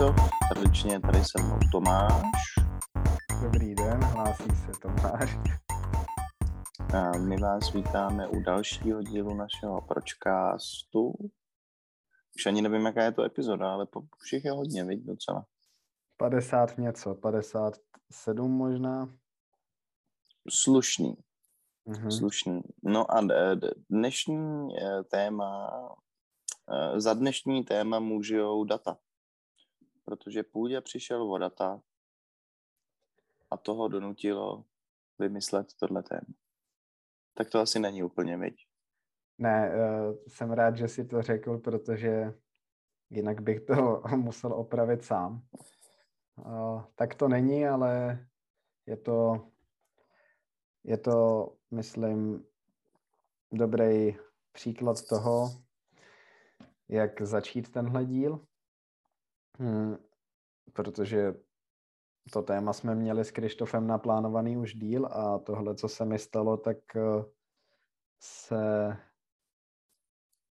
Krištof, tradičně tady se mnou Tomáš. Dobrý den, hlásí se Tomáš. A my vás vítáme u dalšího dílu našeho pročkástu. Už ani nevím, jaká je to epizoda, ale už jich je hodně, vidí docela. 50 něco, 57 možná. Slušný. Mm-hmm. Slušný. No a dnešní eh, téma, eh, za dnešní téma můžou data. Protože půdě přišel o data a toho donutilo vymyslet tohle téma. Tak to asi není úplně, viď? Ne, uh, jsem rád, že si to řekl, protože jinak bych to musel opravit sám. Uh, tak to není, ale je to, je to, myslím, dobrý příklad toho, jak začít tenhle díl, hmm, protože to téma jsme měli s Krištofem naplánovaný už díl a tohle, co se mi stalo, tak eh, se,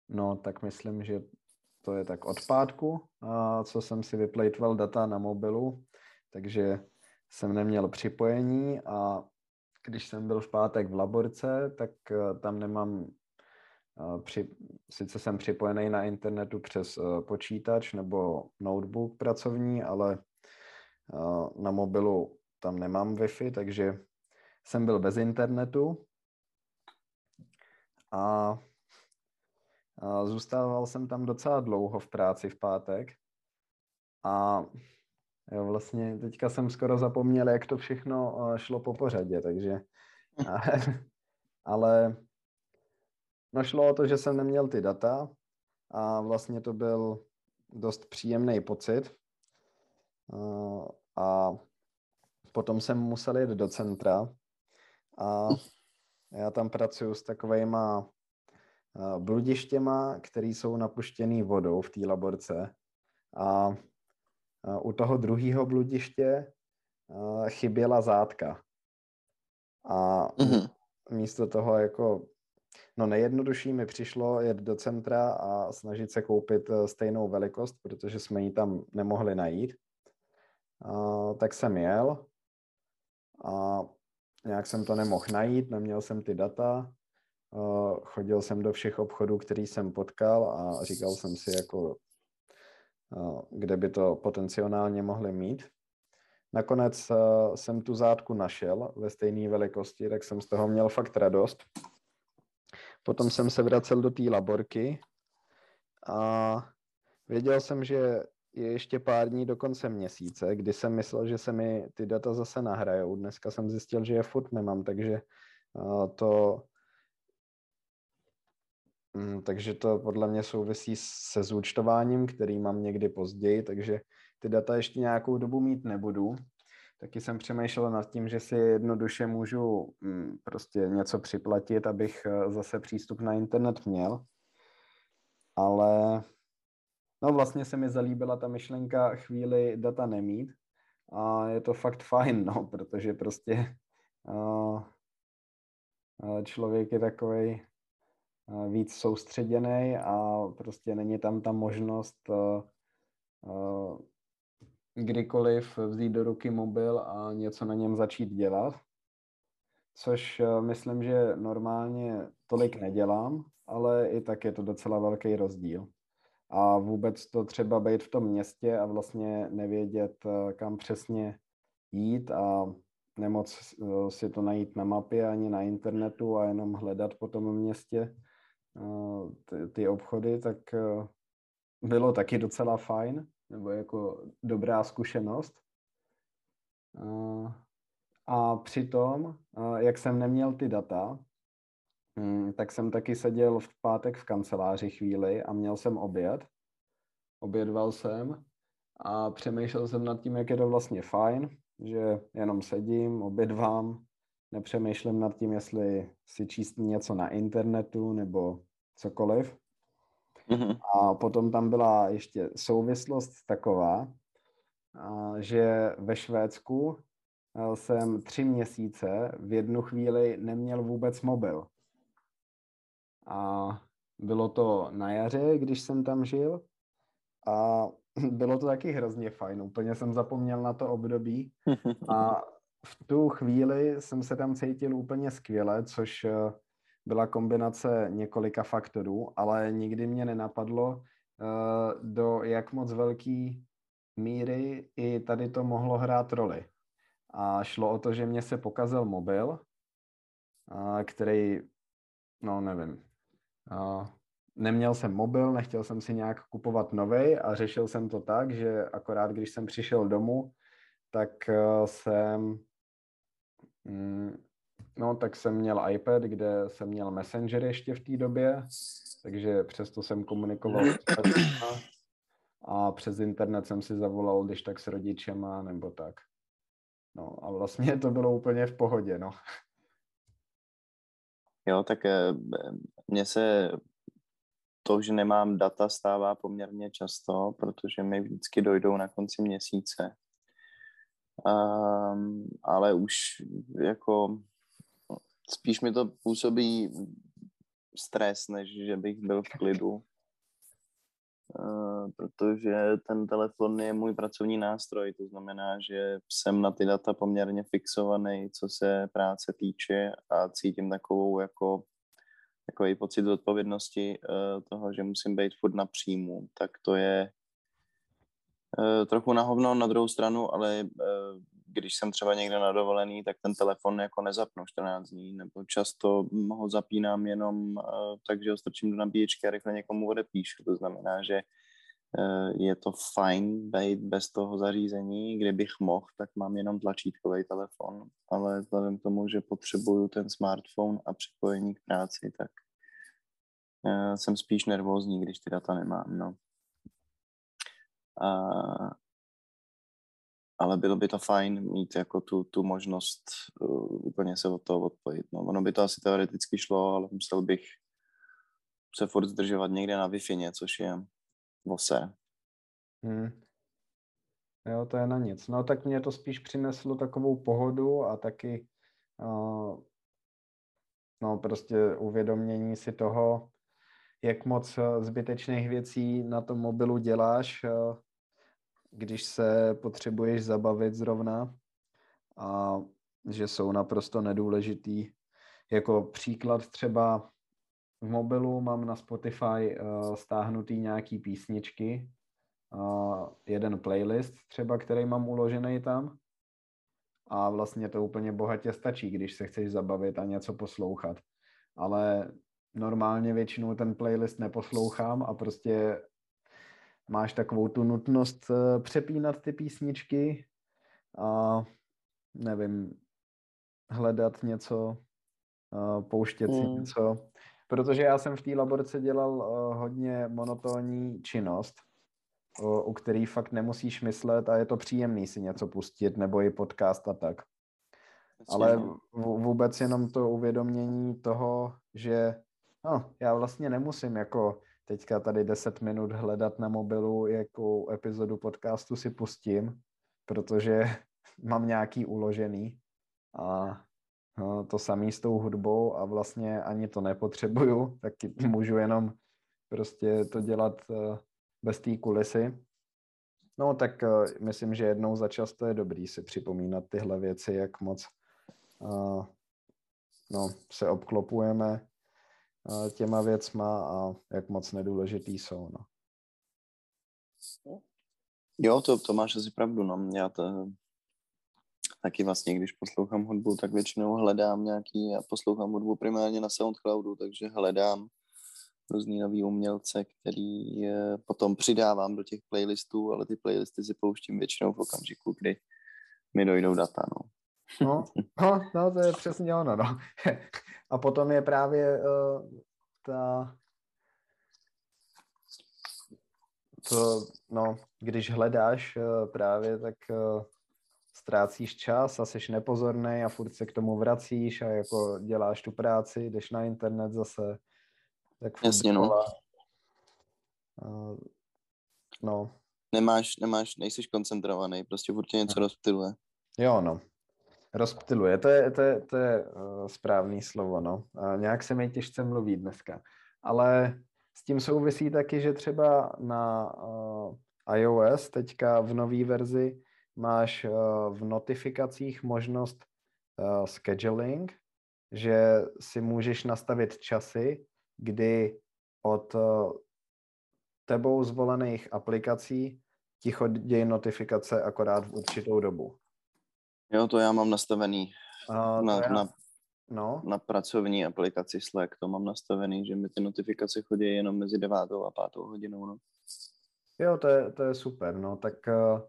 no tak myslím, že to je tak od pátku, a co jsem si vyplejtval data na mobilu, takže jsem neměl připojení a když jsem byl v pátek v laborce, tak eh, tam nemám, při, sice jsem připojený na internetu přes počítač nebo notebook pracovní, ale na mobilu tam nemám Wi-Fi, takže jsem byl bez internetu. A, a zůstával jsem tam docela dlouho v práci v pátek. A jo, vlastně teďka jsem skoro zapomněl, jak to všechno šlo po pořadě, takže ale no šlo o to, že jsem neměl ty data a vlastně to byl dost příjemný pocit, a potom jsem musel jít do centra a já tam pracuji s takovejma bludištěma, které jsou napuštěný vodou v té laborce a u toho druhého bludiště chyběla zátka. A mm-hmm. místo toho jako, no nejjednodušší mi přišlo jet do centra a snažit se koupit e, stejnou velikost, protože jsme ji tam nemohli najít tak jsem jel a nějak jsem to nemohl najít, neměl jsem ty data, chodil jsem do všech obchodů, který jsem potkal a říkal jsem si, jako, kde by to potenciálně mohli mít. Nakonec uh, jsem tu zátku našel ve stejné velikosti, tak jsem z toho měl fakt radost. Potom jsem se vracel do té laborky a věděl jsem, že je ještě pár dní do konce měsíce, kdy jsem myslel, že se mi ty data zase nahrajou. Dneska jsem zjistil, že je furt nemám, takže to um, takže to podle mě souvisí se zúčtováním, který mám někdy později, takže ty data ještě nějakou dobu mít nebudu. Taky jsem přemýšlel nad tím, že si jednoduše můžu um, prostě něco připlatit, abych uh, zase přístup na internet měl. Ale No vlastně se mi zalíbila ta myšlenka chvíli data nemít a je to fakt fajn, no, protože prostě uh, člověk je takový víc soustředěný a prostě není tam ta možnost kdykoliv vzít do ruky mobil a něco na něm začít dělat, což uh, myslím, že normálně tolik nedělám, ale i tak je to docela velký rozdíl. A vůbec to třeba být v tom městě a vlastně nevědět, eh, kam přesně jít a nemoc eh, si to najít na mapě ani na internetu a jenom hledat po tom městě eh, ty, ty obchody, tak bylo taky docela fajn, nebo jako dobrá zkušenost. A přitom, jak jsem neměl ty data, Hmm, tak jsem taky seděl v pátek v kanceláři chvíli a měl jsem oběd. Obědval jsem a přemýšlel jsem nad tím, jak je to vlastně fajn, že jenom sedím, obědvám, nepřemýšlím nad tím, jestli si číst něco na internetu nebo cokoliv. Mm-hmm. A potom tam byla ještě souvislost taková, že ve Švédsku jsem tři měsíce v jednu chvíli neměl vůbec mobil. A bylo to na jaře, když jsem tam žil. a bylo to taky hrozně fajn. Úplně jsem zapomněl na to období a v tu chvíli jsem se tam cítil úplně skvěle, což byla kombinace několika faktorů, ale nikdy mě nenapadlo, eh, do jak moc velký míry i tady to mohlo hrát roli. A šlo o to, že mě se pokazil mobil, který, no nevím, neměl jsem mobil, nechtěl jsem si nějak kupovat nový a řešil jsem to tak, že akorát když jsem přišel domů, tak eh, jsem mm, no tak jsem měl iPad, kde jsem měl Messenger ještě v té době, takže přesto jsem komunikoval a přes internet jsem si zavolal, když tak s rodičema nebo tak. No a vlastně to bylo úplně v pohodě, no. Jo, tak eh, mně se to, že nemám data, stává poměrně často, protože mi vždycky dojdou na konci měsíce. Um, ale už jako spíš mi to působí stres, než že bych byl v klidu. Uh, protože ten telefon je můj pracovní nástroj, to znamená, že jsem na ty data poměrně fixovaný, co se práce týče a cítím takovou jako takový pocit odpovědnosti uh, toho, že musím být furt na příjmu, tak to je uh, trochu na hovno na druhou stranu, ale když jsem třeba někde na dovolený, tak ten telefon jako nezapnu 14 dní, nebo často ho zapínám jenom uh, tak, že ho strčím do nabíječky a rychle někomu odepíšu. To znamená, že uh, je to fajn být bez toho zařízení, kdybych mohl, tak mám jenom tlačítkový telefon, ale vzhledem k tomu, že potřebuju ten smartphone a připojení k práci, tak uh, jsem spíš nervózní, když ty data nemám, no. A ale bylo by to fajn mít jako tu, tu možnost uh, úplně se od toho odpojit. No, ono by to asi teoreticky šlo, ale musel bych se furt zdržovat někde na wi což je vose. Hmm. Jo, to je na nic. No tak mě to spíš přineslo takovou pohodu a taky uh, no prostě uvědomění si toho, jak moc uh, zbytečných věcí na tom mobilu děláš, uh, když se potřebuješ zabavit zrovna a že jsou naprosto nedůležitý. Jako příklad třeba v mobilu mám na Spotify uh, stáhnutý nějaký písničky, uh, jeden playlist třeba, který mám uložený tam a vlastně to úplně bohatě stačí, když se chceš zabavit a něco poslouchat. Ale normálně většinou ten playlist neposlouchám a prostě máš takovou tu nutnost eh, přepínat ty písničky a nevím, hledat něco, eh, pouštět si hmm. něco. Protože já jsem v té laborce dělal eh, hodně monotónní činnost, u který fakt nemusíš myslet a je to příjemný si něco pustit, nebo i podcast a tak. Ale no. vůbec jenom to uvědomění toho, že no, já vlastně nemusím jako teďka tady 10 minut hledat na mobilu, jakou epizodu podcastu si pustím, protože mám nějaký uložený a no, to samý s tou hudbou a vlastně ani to nepotřebuju, tak můžu jenom prostě to dělat eh, bez té kulisy. No tak eh, myslím, že jednou za čas to je dobrý si připomínat tyhle věci, jak moc uh, no, se obklopujeme těma věcma a jak moc nedůležitý jsou. No. Jo, to, to máš asi pravdu. No. Já to taky vlastně, když poslouchám hudbu, tak většinou hledám nějaký, já poslouchám hudbu primárně na Soundcloudu, takže hledám různý nový umělce, který potom přidávám do těch playlistů, ale ty playlisty si pouštím většinou v okamžiku, kdy mi dojdou data, no. No, no, no to je přesně ono, no. A potom je právě uh, ta to, no, když hledáš uh, právě, tak uh, ztrácíš čas a jsi nepozorný a furt se k tomu vracíš a jako děláš tu práci, jdeš na internet zase. Tak Jasně, no. Uh, no. Nemáš, nemáš, nejsiš koncentrovaný, prostě furt tě něco rozptiluje. Jo, no. Rozptiluje, to je, to je, to je uh, správný slovo, no. Nějak se mi těžce mluví dneska. Ale s tím souvisí taky, že třeba na uh, iOS teďka v nové verzi máš uh, v notifikacích možnost scheduling, že si můžeš nastavit časy, kdy od tebou zvolených aplikací ti chodí notifikace akorát v určitou dobu. Jo, to já mám nastavený uh, na, já... na, no. na pracovní aplikaci Slack. To mám nastavený, že mi ty notifikace chodí jenom mezi devátou a pátou hodinou. No. Jo, to je, to je super. No, tak uh,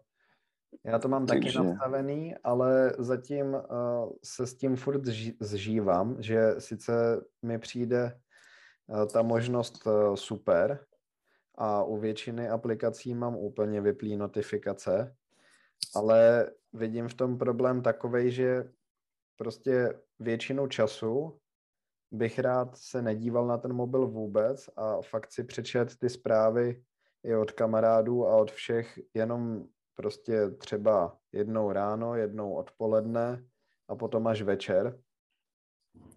já to mám Takže... taky nastavený, ale zatím uh, se s tím furt zži- zžívám, že sice mi přijde uh, ta možnost uh, super a u většiny aplikací mám úplně vyplý notifikace, ale vidím v tom problém takovej, že prostě většinu času bych rád se nedíval na ten mobil vůbec a fakt si přečet ty zprávy i od kamarádů a od všech jenom prostě třeba jednou ráno, jednou odpoledne a potom až večer.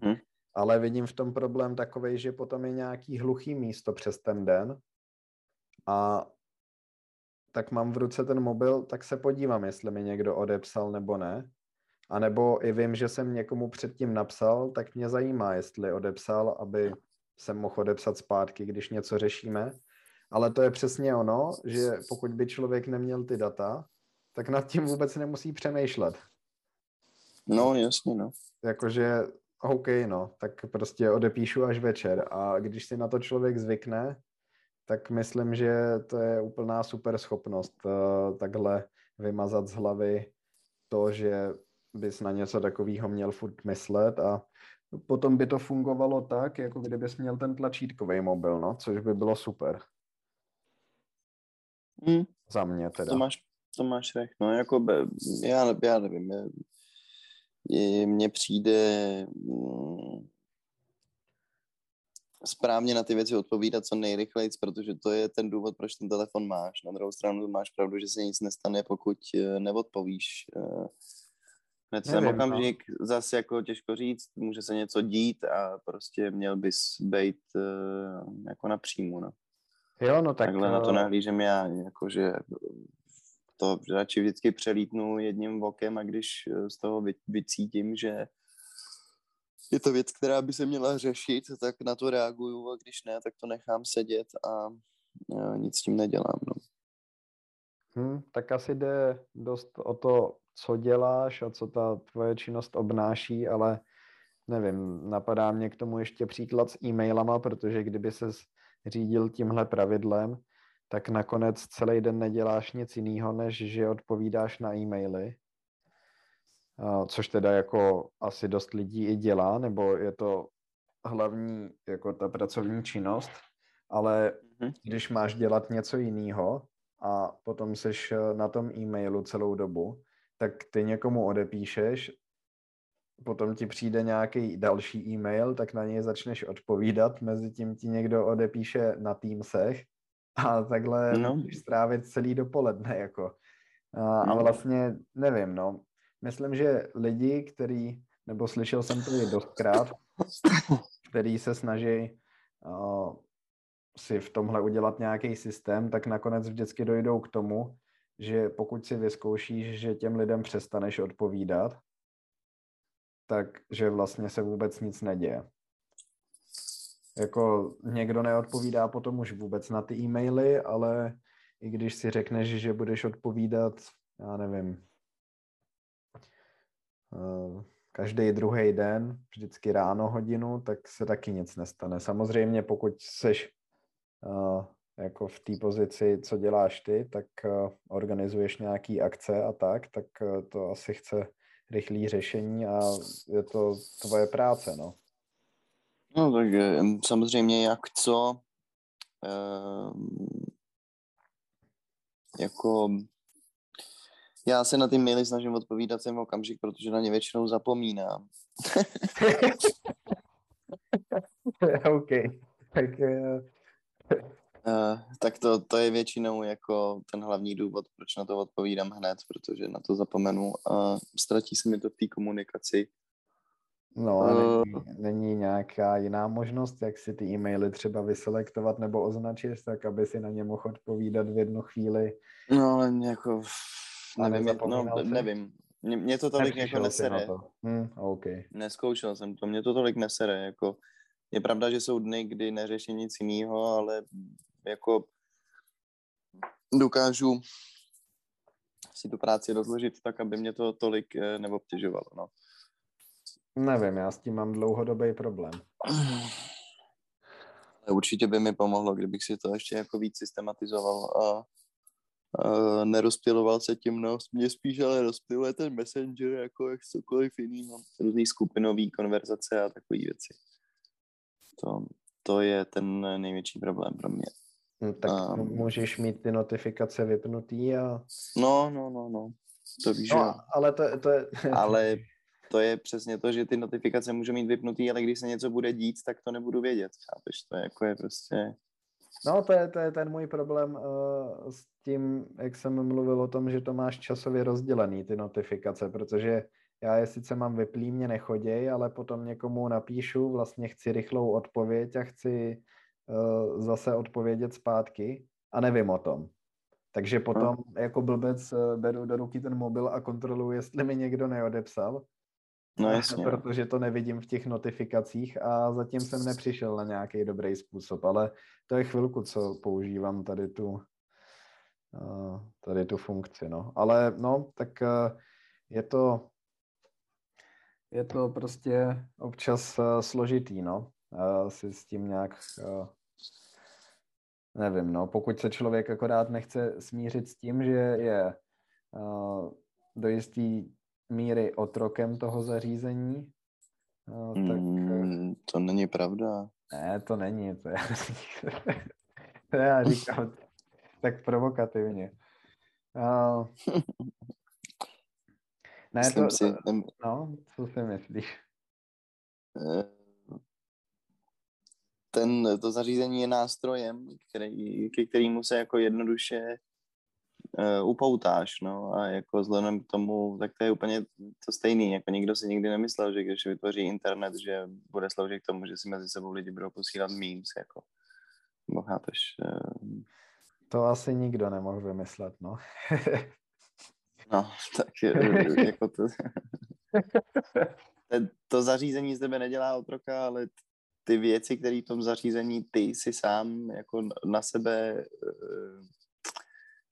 Hmm. Ale vidím v tom problém takový, že potom je nějaký hluchý místo přes ten den a tak mám v ruce ten mobil, tak se podívám, jestli mi někdo odepsal nebo ne. A nebo i vím, že jsem někomu předtím napsal, tak mě zajímá, jestli odepsal, aby jsem mohl odepsat zpátky, když něco řešíme. Ale to je přesně ono, že pokud by člověk neměl ty data, tak nad tím vůbec nemusí přemýšlet. No, jasně, no. Jakože, OK, no, tak prostě odepíšu až večer. A když si na to člověk zvykne, tak myslím, že to je úplná super schopnost uh, takhle vymazat z hlavy to, že bys na něco takového měl furt myslet a potom by to fungovalo tak, jako kdybys měl ten tlačítkový mobil, no, což by bylo super. Hmm. Za mě teda. To máš, to máš recht, no, jako be, já, já nevím, mně přijde mm, správně na ty věci odpovídat co nejrychleji, protože to je ten důvod, proč ten telefon máš. Na druhou stranu máš pravdu, že se nic nestane, pokud eh, neodpovíš. Eh, hned ten okamžik, no. zase jako těžko říct, může se něco dít a prostě měl bys být uh, jako napřímo, no. Jo, no tak... Takhle na to nahlížem já, jakože to radši vždycky přelítnu jedním okem a když z toho vycítím, že je to věc, která by se měla řešit, tak na to reaguju a když ne, tak to nechám sedět a, a nic s tím nedělám. No. Hmm, tak asi jde dost o to, co děláš a co ta tvoje činnost obnáší, ale nevím, napadá mě k tomu ještě příklad s e-mailama, protože kdyby se řídil tímhle pravidlem, tak nakonec celý den neděláš nic jiného, než že odpovídáš na e-maily což teda jako asi dost lidí i dělá, nebo je to hlavní jako ta pracovní činnost, ale mm-hmm. když máš dělat něco jiného a potom seš eh, na tom e-mailu celou dobu, tak ty někomu odepíšeš, potom ti přijde nějaký další e-mail, tak na něj začneš odpovídat, mezi tím ti někdo odepíše na Teamsech a takhle no. můžeš strávit celý dopoledne, jako. A, no. a vlastně nevím, no, myslím, že lidi, který, nebo slyšel jsem to i dostkrát, který se snaží uh, si v tomhle udělat nějaký systém, tak nakonec vždycky dojdou k tomu, že pokud si vyzkoušíš, že těm lidem přestaneš odpovídat, tak že vlastně se vůbec nic neděje. Jako někdo neodpovídá potom už vůbec na ty e-maily, ale i když si řekneš, že budeš odpovídat, já nevím, každý druhý den, vždycky ráno hodinu, tak se taky nic nestane. Samozřejmě pokud seš uh, jako v té pozici, co děláš ty, tak uh, organizuješ nějaký akce a tak, tak to asi chce rychlé řešení a je to tvoje práce, no. No tak samozřejmě jak co, jako já se na ty maily snažím odpovídat sem okamžik, protože na ně většinou zapomínám. OK. Tak, uh... Uh, tak to, to je většinou jako ten hlavní důvod, proč na to odpovídám hned, protože na to zapomenu a ztratí se mi to v té komunikaci. No a není, uh, není nějaká jiná možnost, jak si ty e-maily třeba vyselektovat nebo označit, tak aby si na ně mohl odpovídat v jednu chvíli. No ale jako, nevím, no, nevím. Mě, mě to tolik jako nesere. To. Hm, okay. Neskoušel jsem to, mě to tolik nesere. Jako, je pravda, že jsou dny, kdy neřeším nic jiného, ale jako dokážu si tu práci rozložit tak, aby mě to tolik eh, neobtěžovalo. No. Nevím, já s tím mám dlouhodobý problém. Určitě by mi pomohlo, kdybych si to ještě jako víc systematizoval a, a nerozptiloval se tím, no, mě spíš ale rozptiluje ten messenger jako jak cokoliv jiného, různý skupinový konverzace a takové věci. To, to je ten největší problém pro mě. No, tak a... můžeš mít ty notifikace vypnutý a... No, no, no, no. To víš, no, ale to, to je... ale to je přesně to, že ty notifikace můžu mít vypnutý, ale když se něco bude dít, tak to nebudu vědět, chápeš? To je jako je prostě... No, to je, to je ten můj problém uh, s tím, jak jsem mluvil o tom, že to máš časově rozdělený, ty notifikace, protože já je sice mám vyplý, mě nechoděj, ale potom někomu napíšu, vlastně chci rychlou odpověď a chci uh, zase odpovědět zpátky a nevím o tom. Takže potom jako blbec uh, beru do ruky ten mobil a kontroluji, jestli mi někdo neodepsal No jasně. Protože to nevidím v těch notifikacích a zatím jsem nepřišel na nějaký dobrý způsob, ale to je chvilku, co používám tady tu, eh, tady tu funkci, no. Ale no, tak eh, je to, je to prostě občas eh, složitý, no. Si s tím nějak, nevím, no. Pokud se člověk akorát nechce smířit s tím, že je do jistý míry otrokem toho zařízení, no, tak... Mm, to není pravda. Ne, to není. To, je, to já říkám tak provokativně. Uh, ne, Myslím to, si, to, no, co si myslíš? Eh, ten, to zařízení je nástrojem, který, ke kterému se jako jednoduše uh, upoutáš, no a jako vzhledem k tomu, tak to je úplně to stejný, jako nikdo si nikdy nemyslel, že když vytvoří internet, že bude sloužit k tomu, že si mezi sebou lidi budou posílat memes, jako, nebo chápeš? Uh... To asi nikdo nemohl vymyslet, no. no, tak jako to... to zařízení z tebe nedělá otroka, ale ty věci, které v tom zařízení ty si sám jako na sebe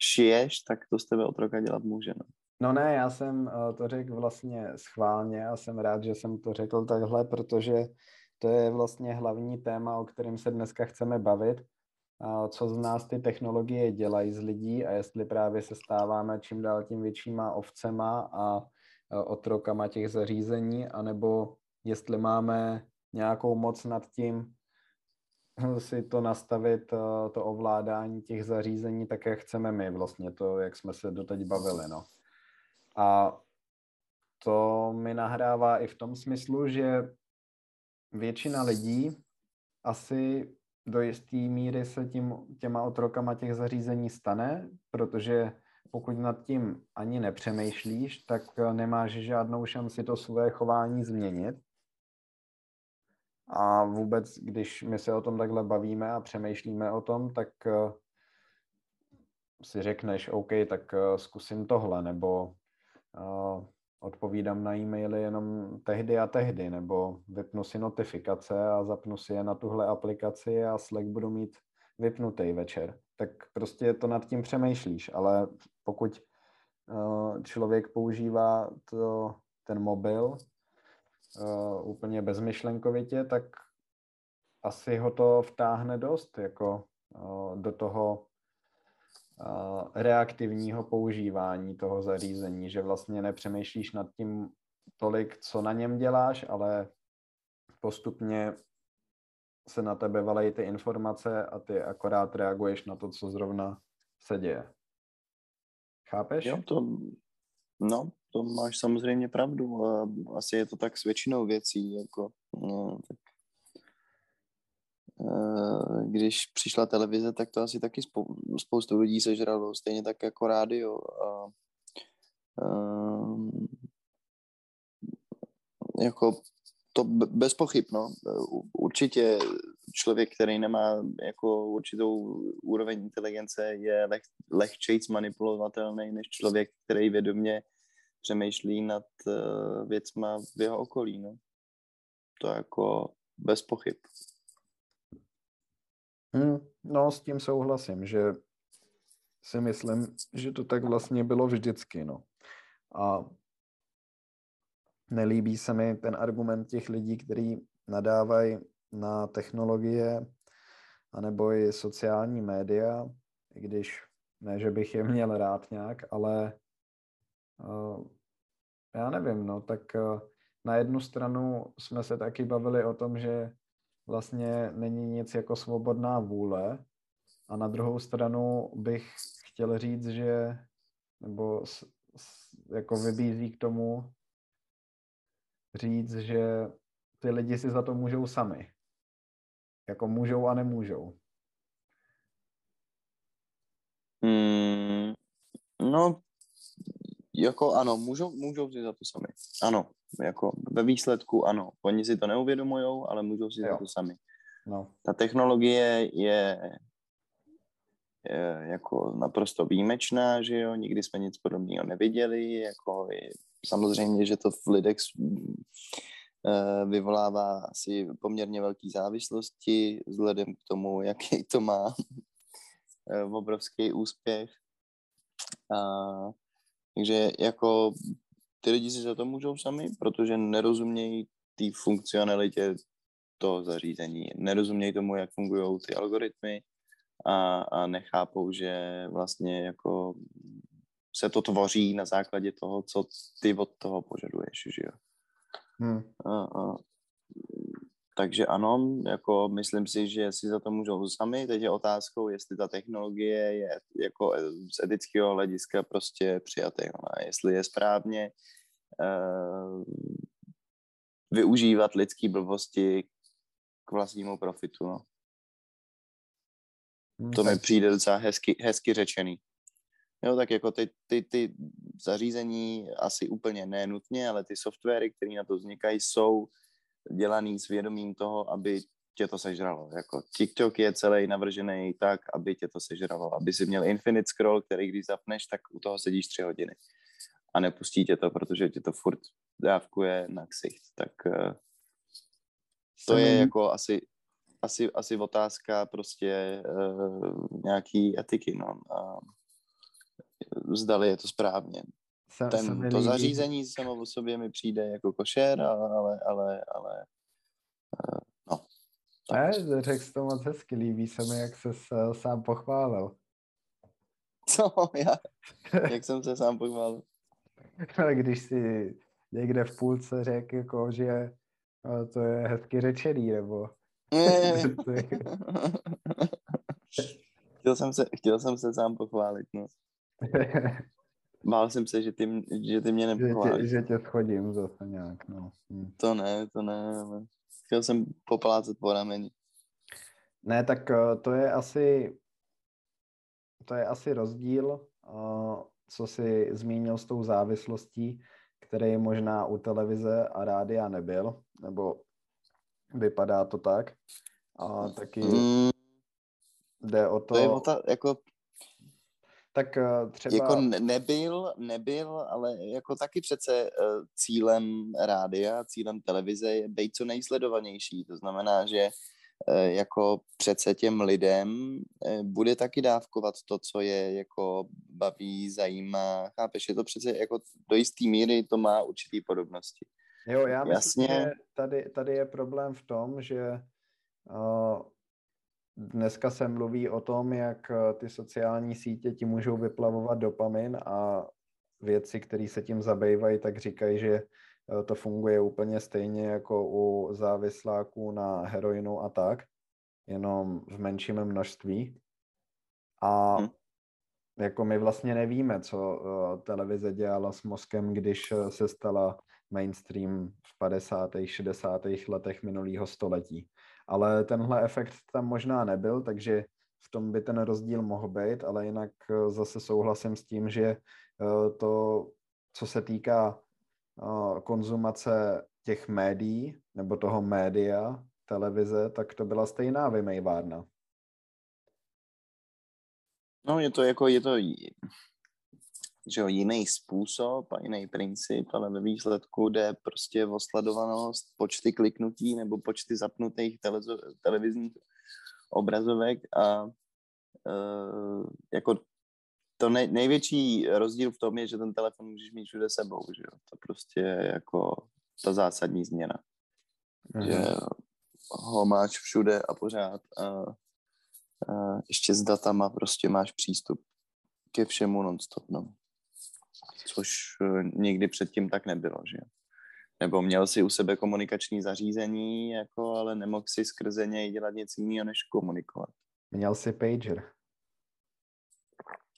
šiješ, tak to z tebe otroka dělat může. No. No ne, já jsem uh, to řekl vlastně schválně a jsem rád, že jsem to řekl takhle, protože to je vlastně hlavní téma, o kterém se dneska chceme bavit. Co z nás ty technologie dělají z lidí a jestli právě se stáváme čím dál tím většíma ovcema a uh, otrokama těch zařízení, anebo jestli máme nějakou moc nad tím, si to nastavit, eh, to ovládání těch zařízení, tak jak chceme my vlastně, to, jak jsme se doteď bavili, no. A to mi nahrává i v tom smyslu, že většina lidí asi do jisté míry se tím, těma otrokama těch zařízení stane, protože pokud nad tím ani nepřemýšlíš, tak nemáš žádnou šanci to své chování změnit. A vůbec, když my se o tom takhle bavíme a přemýšlíme o tom, tak uh, si řekneš, OK, tak uh, zkusím tohle, nebo uh, odpovídám na e-maily jenom tehdy a tehdy, nebo vypnu si notifikace a zapnu si je na tuhle aplikaci a Slack budu mít vypnutý večer. Tak prostě to nad tím přemýšlíš, ale pokud člověk používá to, ten mobil uh, úplně bezmyšlenkovitě, tak asi ho to vtáhne dost jako uh, do toho uh, reaktivního používání toho zařízení, že vlastně nepřemýšlíš nad tím tolik, co na něm děláš, ale postupně se na tebe valejí ty informace a ty akorát reaguješ na to, co zrovna se děje. Chápeš? Jo, to, no, to máš samozřejmě pravdu asi je to tak s většinou věcí, jako, no, tak eh, když přišla televize, tak to asi taky spou- spoustu lidí sežralo, stejně tak jako rádio a, a jako to bez pochyb, no. Určitě člověk, který nemá jako určitou úroveň inteligence, je leh, lehčejc manipulovatelný než člověk, který vědomě přemýšlí nad uh, věcma v jeho okolí, no. To jako bez pochyb. Hmm, no, s tím souhlasím, že si myslím, že to tak vlastně bylo vždycky, no. A nelíbí se mi ten argument těch lidí, kteří nadávají na technologie anebo i sociální média, i když ne, že bych je měl rád nějak, ale uh, já nevím, no, tak uh, na jednu stranu jsme se taky bavili o tom, že vlastně není nic jako svobodná vůle a na druhou stranu bych chtěl říct, že nebo s, s, jako vybízí k tomu říct, že ty lidi si za to můžou sami. Jako můžou a nemůžou. Mm, no, jako ano, můžou, můžou si za to sami. Ano, jako ve výsledku ano. Oni si to neuvědomují, ale můžou si jo. za to sami. No. Ta technologie je, je jako naprosto výjimečná, že jo, nikdy jsme nic podobného neviděli, jako je, samozřejmě, že to v lidech vyvolává asi poměrně velký závislosti vzhledem k tomu, jaký to má eh, obrovský úspěch. A, takže jako ty lidi si za to můžou sami, protože nerozumějí té funkcionalitě toho zařízení, nerozumějí tomu, jak fungují ty algoritmy a, a nechápou, že vlastně jako se to tvoří na základě toho, co ty od toho požaduješ, že jo. Hmm. A, a, takže ano, jako myslím si, že si za to můžou sami. Teď je otázkou, jestli ta technologie je jako z etického hlediska prostě přijatelná, jestli je správně uh, využívat lidský blbosti k vlastnímu profitu. No. Hmm, to mi přijde docela hezky, hezky řečený. Jo, tak jako ty, ty, ty zařízení asi úplně nenutně, ale ty softwary, které na to vznikají, jsou dělaný s vědomím toho, aby tě to sežralo. Jako TikTok je celý navržený tak, aby tě to sežralo. Aby si měl infinite scroll, který když zapneš, tak u toho sedíš tři hodiny. A nepustí tě to, protože tě to furt dávkuje na ksicht. Tak uh, to je jako asi, asi, asi otázka prostě uh, nějaký etiky, no. Uh, zdali je to správně. Se, Ten, se to zařízení samo o sobě mi přijde jako košer, ale, ale, ale, ale uh, no. Ne, řekl jsi to moc hezky, líbí se mi, jak se sám pochválil. Co? Já? Jak jsem se sám pochválil? Když si někde v půlce řekl, jako, že to je hezky řečený, nebo... chtěl, jsem se, chtěl jsem se sám pochválit, no. Bál jsem se, že ty, že ty mě nepochválíš. Že, tě, že tě schodím zase nějak, no. Hm. To ne, to ne, ale chtěl jsem poplácet po rameni. Ne, tak eh, to je asi to je asi rozdíl, eh, co si zmínil s tou závislostí, který možná u televize a rádia nebyl, nebo vypadá to tak. A taky mm, jde o to... To je o ta, jako tak eh, třeba... Jako nebyl, nebyl, ale jako taky přece eh, cílem rádia, cílem televize je být co nejsledovanější. To znamená, že eh, jako přece těm lidem bude taky dávkovat to, co je jako baví, zajímá. Chápeš, je to přece jako do jisté míry to má určitý podobnosti. Jo, já myslím, Jasně. že tady, tady je problém v tom, že uh, Dneska se mluví o tom, jak eh, ty sociální sítě ti můžou vyplavovat dopamin a věci, které se tím zabývají, tak říkají, že eh, to funguje úplně stejně jako u závisláků na heroinu a tak, jenom v menším množství. A hmm. jako my vlastně nevíme, co eh, televize dělala s mozkem, když se stala mainstream v 50. 60. letech minulého století ale tenhle efekt tam možná nebyl, takže v tom by ten rozdíl mohl být, ale jinak eh, zase souhlasím s tím, že eh, to, co se týká eh, konzumace těch médií, nebo toho média, televize, tak to byla stejná vymejvárna. No, je to jako, je to že jo, jiný způsob a jiný princip, ale ve výsledku jde prostě o sledovanost, počty kliknutí nebo počty zapnutých telezo, televizních obrazovek a uh, jako to nej, největší rozdíl v tom je, že ten telefon můžeš mít všude sebou, že jo, to prostě je jako ta zásadní změna. Mm-hmm. Že ho máš všude a pořád a, a ještě s datama prostě máš přístup ke všemu nonstop, no což eh, nikdy předtím tak nebylo, že Nebo měl si u sebe komunikační zařízení, jako, ale nemohl si skrze něj dělat nic jiného, než komunikovat. Měl si pager.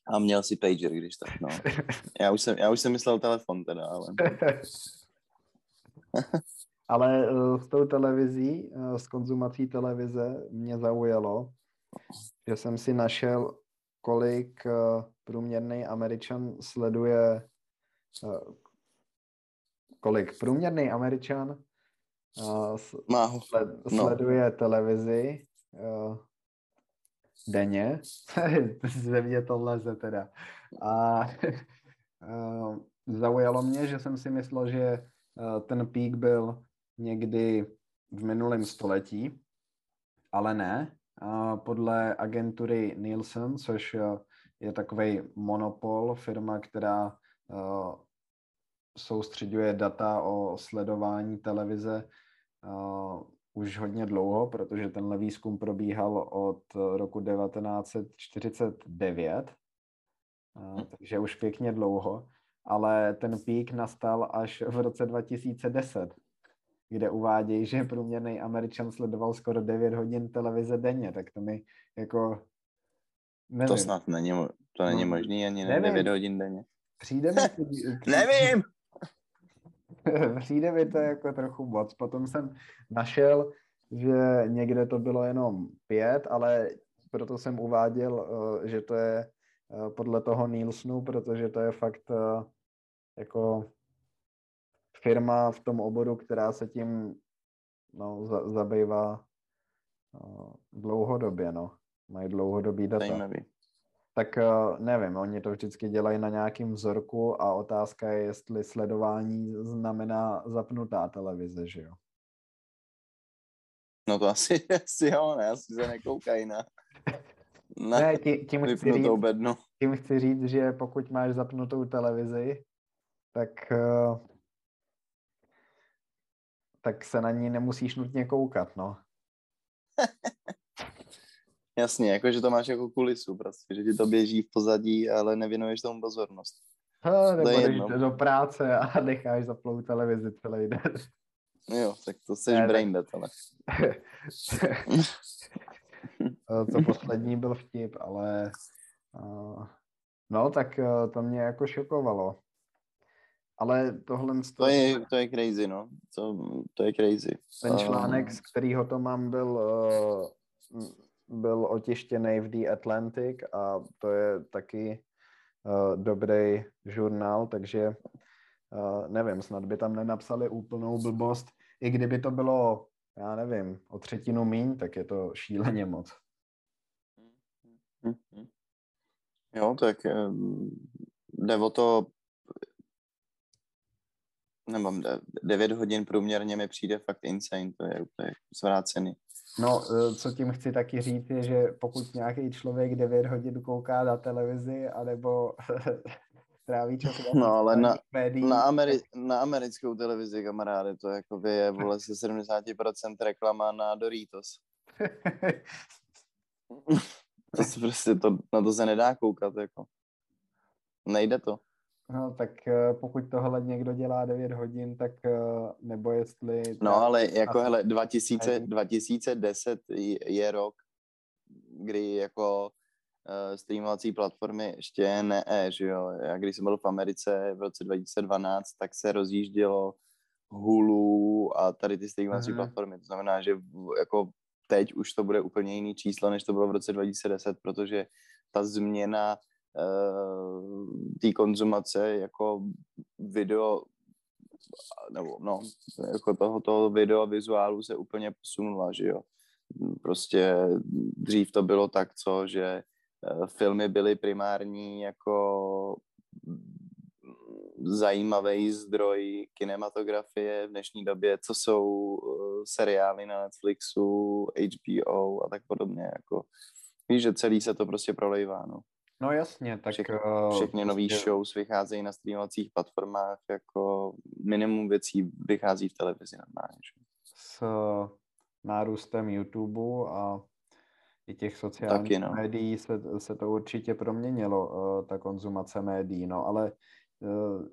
A měl si pager, když tak, no. Já už jsem, já už jsem myslel telefon teda, ale... ale eh, s tou televizí, eh, s konzumací televize mě zaujalo, že jsem si našel, kolik průměrný Američan sleduje Eh, kolik průměrný Američan uh, sled, no. sleduje televizi uh, denně. Ze mě to leze teda. A zaujalo mě, že jsem si myslel, že ten pík byl někdy v minulém století, ale ne. Podle agentury Nielsen, což je takový monopol, firma, která uh, soustředuje data o sledování televize uh, už hodně dlouho, protože tenhle výzkum probíhal od roku 1949, uh, takže už pěkně dlouho, ale ten pík nastal až v roce 2010, kde uvádějí, že průměrný Američan sledoval skoro 9 hodin televize denně, tak to mi jako nevím. To snad není, to není no, možný ani nevím. 9 hodin denně. Přijde mi... Nevím! Přijde mi to jako trochu moc. Potom jsem našel, že někde to bylo jenom pět, ale proto jsem uváděl, eh, že to je eh, podle toho Nielsenu, protože to je fakt eh, jako firma v tom oboru, která se tím no, za, zabývá dlouhodobě, no. Mají dlouhodobý data. Zajímavý. Tak eh, nevím, oni to vždycky dělají na nějakým vzorku a otázka je, jestli sledování znamená zapnutá televize, že jo? No to asi, asi jo, ne, asi se nekoukají na, na ne, tí, tím, chci říct, bednu. tím chci říct, že pokud máš zapnutou televizi, tak eh, tak se na ní nemusíš nutně koukat, no. Jasně, jako že to máš jako kulisu prostě, že ti to běží v pozadí, ale nevěnuješ tomu pozornost. Ha, nebo jdeš do práce a necháš zaplout televizi celý den. Jo, tak to jsi brain dead, ale. to poslední byl vtip, ale uh, no, tak uh, to mě jako šokovalo. Ale tohle... To je, to je crazy, no. To, to je crazy. Ten článek, z kterého to mám, byl uh, byl otištěný v The Atlantic a to je taky uh, dobrý žurnál, takže uh, nevím, snad by tam nenapsali úplnou blbost. I kdyby to bylo, já nevím, o třetinu míň, tak je to šíleně moc. Jo, tak jde o to, nebo 9 hodin průměrně mi přijde fakt insane, to je úplně zvrácený. No, e, co tím chci taky říct, je, že pokud nějaký člověk 9 hodin kouká na televizi, anebo tráví čas No, ale na, na, Ameri- na americkou televizi, kamaráde, to jako je vole se 70% reklama na Doritos. to se prostě, to, na to se nedá koukat, jako. Nejde to. No, tak eh, pokud tohle někdo dělá 9 hodin, tak eh, nebo jestli... No, ale jako hele, 2000, 2010 je rok, kdy jako uh, streamovací platformy ještě ne, že jo. Já když jsem byl v Americe v roce 2012, tak se rozjíždělo Hulu a tady ty streamovací uh-huh. platformy. To znamená, že jako teď už to bude úplně jiný číslo, než to bylo v roce 2010, protože ta změna té konzumace jako video nebo no, jako tohoto video vizuálu se úplně posunula, že jo. Prostě dřív to bylo tak, co, že eh, filmy byly primární jako zajímavý zdroj kinematografie v dnešní době, co jsou eh, seriály na Netflixu, HBO a tak podobně. Jako, víš, že celý se to prostě prolejvá, no. No jasně, tak... Všechny, eh, všechny nový prostě... shows vycházejí na streamovacích platformách, jako minimum věcí vychází v televizi normálně. Že? S nárůstem YouTube a i těch sociálních Taky, no. médií se, se to určitě proměnilo, uh, ta konzumace médií, no, ale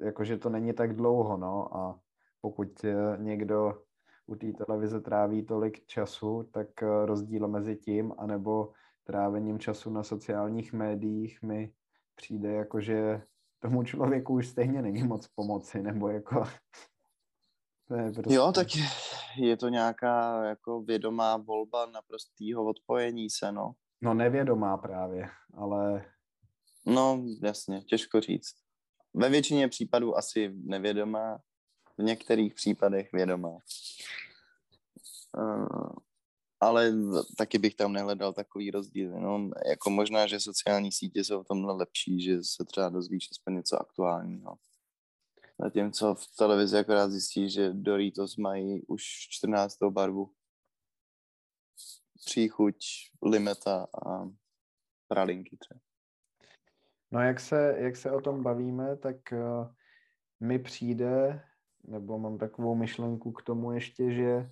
jakože to není tak dlouho, no, a pokud někdo u té televize tráví tolik času, tak rozdíl mezi tím, anebo trávením času na sociálních médiích mi přijde jako, že tomu člověku už stejně není moc pomoci, nebo jako... To je prostě... Jo, tak je to nějaká jako vědomá volba naprostého odpojení se, no. No nevědomá právě, ale... No, jasně, těžko říct. Ve většině případů asi nevědomá, v některých případech vědomá. Uh, ale taky bych tam nehledal takový rozdíl. No, jako možná, že sociální sítě jsou v tomhle lepší, že se třeba dozvíš aspoň něco aktuálního. Zatímco v televizi akorát zjistí, že Doritos mají už 14. barvu. Příchuť, limeta a pralinky třeba. No jak se, jak se o tom bavíme, tak uh, mi přijde, nebo mám takovou myšlenku k tomu ještě, že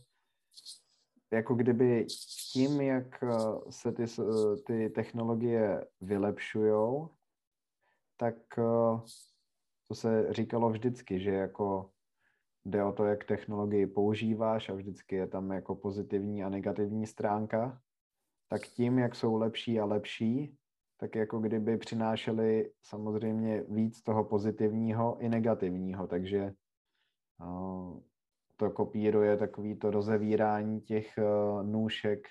jako kdyby tím, jak eh, se ty, eh, ty technologie vylepšují, tak to se říkalo vždycky, že jako jde o to, jak technologii používáš a vždycky je tam jako pozitivní a negativní stránka, tak tím, jak jsou lepší a lepší, tak jako kdyby přinášeli samozřejmě víc toho pozitivního i negativního, takže to kopíruje takový to rozevírání těch nůšek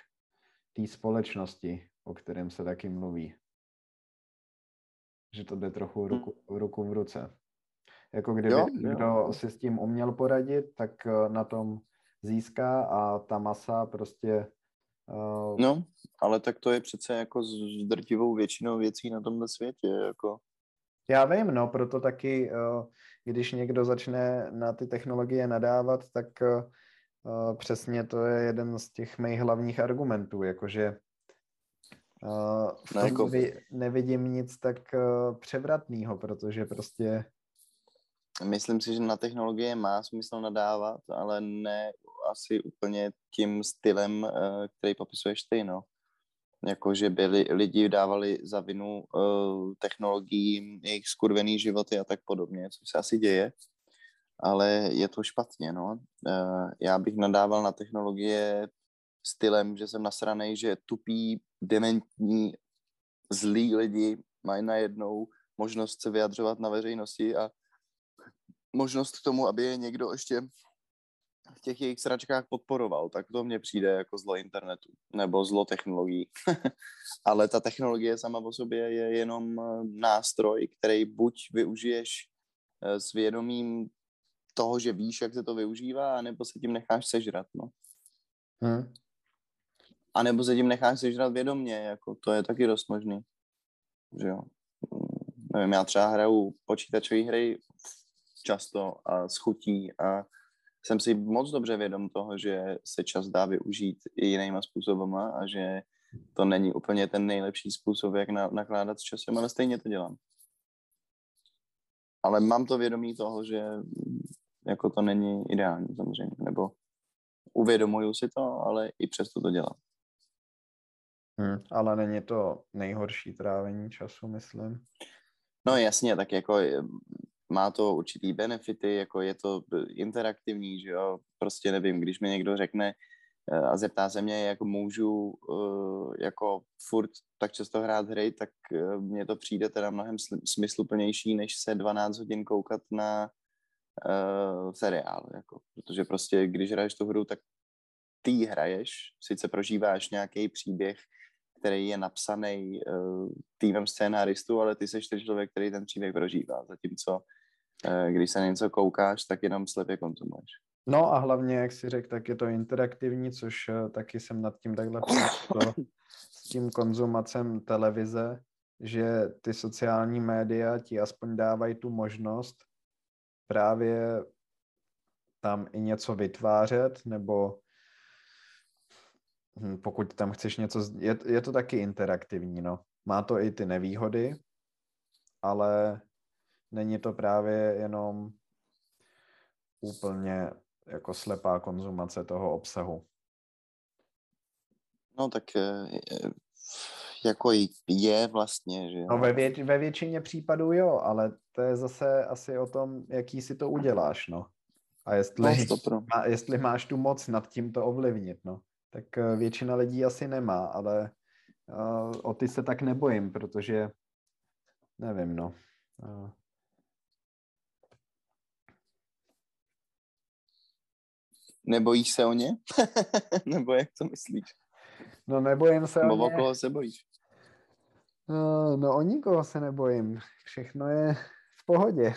té společnosti, o kterém se taky mluví. Že to jde trochu ruku, ruku v ruce. Jako kdyby jo, kdo jo. si s tím uměl poradit, tak eh, na tom získá a ta masa prostě... Uh... No, ale tak to je přece jako s drtivou většinou věcí na tomhle světě, jako... Já vím, no, proto taky, uh, když někdo začne na ty technologie nadávat, tak uh, přesně to je jeden z těch mých hlavních argumentů, jakože uh, v tom jako... nevidím nic tak uh, převratného, protože prostě Myslím si, že na technologie má smysl nadávat, ale ne asi úplně tím stylem, eh, který popisuješ ty, no. Jako, že by lidi dávali za vinu uh, technologiím jejich skurvený životy a tak podobně, což se asi děje, ale je to špatně, no. Uh, já bych nadával na technologie stylem, že jsem nasranej, že tupí, dementní, zlí lidi mají najednou možnost se vyjadřovat na veřejnosti a možnost k tomu, aby je někdo ještě v těch jejich sračkách podporoval, tak to mně přijde jako zlo internetu nebo zlo technologií. Ale ta technologie sama o sobě je jenom eh, nástroj, který buď využiješ eh, s vědomím toho, že víš, jak se to využívá, anebo se tím necháš sežrat, no. Hmm. A nebo se tím necháš sežrat vědomně, jako to je taky dost možný. Že jo. Hmm, nevím, já třeba hraju počítačové hry často a schutí a jsem si moc dobře vědom toho, že se čas dá využít i jinýma způsobama a že to není úplně ten nejlepší způsob, jak na, nakládat s časem, ale stejně to dělám. Ale mám to vědomí toho, že jako to není ideální samozřejmě, nebo uvědomuju si to, ale i přesto to dělám. Hmm, ale není to nejhorší trávení času, myslím. No jasně, tak jako má to určitý benefity, jako je to interaktivní, že jo, prostě nevím, když mi někdo řekne eh, a zeptá se mě, jak můžu uh, jako furt tak často hrát hry, tak mně to přijde teda mnohem smysluplnější, než se 12 hodin koukat na uh, seriál, jako, protože prostě když hraješ tu hru, tak ty hraješ, sice prožíváš nějaký příběh, který je napsaný uh, týmem scénáristů, ale ty seš ten člověk, který ten příběh prožívá. Zatímco eh, když se na něco koukáš, tak jenom slepě konzumuješ. No a hlavně, jak si řekl, tak je to interaktivní, což eh, taky jsem nad tím takhle přemýšlel s tím konzumacem televize, že ty sociální média ti aspoň dávají tu možnost právě tam i něco vytvářet, nebo hm, pokud tam chceš něco, je, je to taky interaktivní, no. Má to i ty nevýhody, ale není to právě jenom úplně jako slepá konzumace toho obsahu. No tak eh, jako je vlastně, že No ve, vě, ve většině případů jo, ale to je zase asi o tom, jaký si to uděláš, no. A jestli, no, má, jestli máš tu moc nad tím to ovlivnit, no. Tak eh, většina lidí asi nemá, ale uh, o ty se tak nebojím, protože nevím, no. Uh, Nebojíš se o ně? Nebo jak to myslíš? No nebojím se Nebo o ně. koho se bojíš? No, no o nikoho se nebojím. Všechno je v pohodě.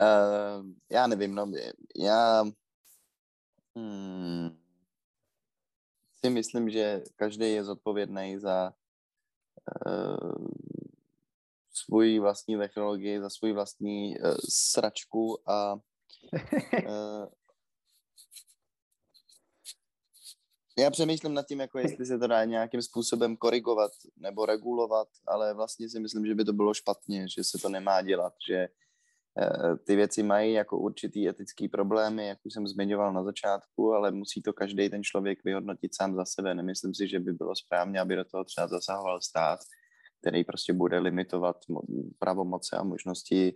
uh, já nevím, no, já hmm, si myslím, že každý je zodpovědný za uh, svůj vlastní technologii, za svůj vlastní uh, sračku a uh, já přemýšlím nad tím, jako jestli se to dá nějakým způsobem korigovat nebo regulovat, ale vlastně si myslím, že by to bylo špatně, že se to nemá dělat, že uh, ty věci mají jako určitý etický problémy, jak už jsem zmiňoval na začátku, ale musí to každý ten člověk vyhodnotit sám za sebe. Nemyslím si, že by bylo správně, aby do toho třeba zasahoval stát, který prostě bude limitovat pravomoce a možnosti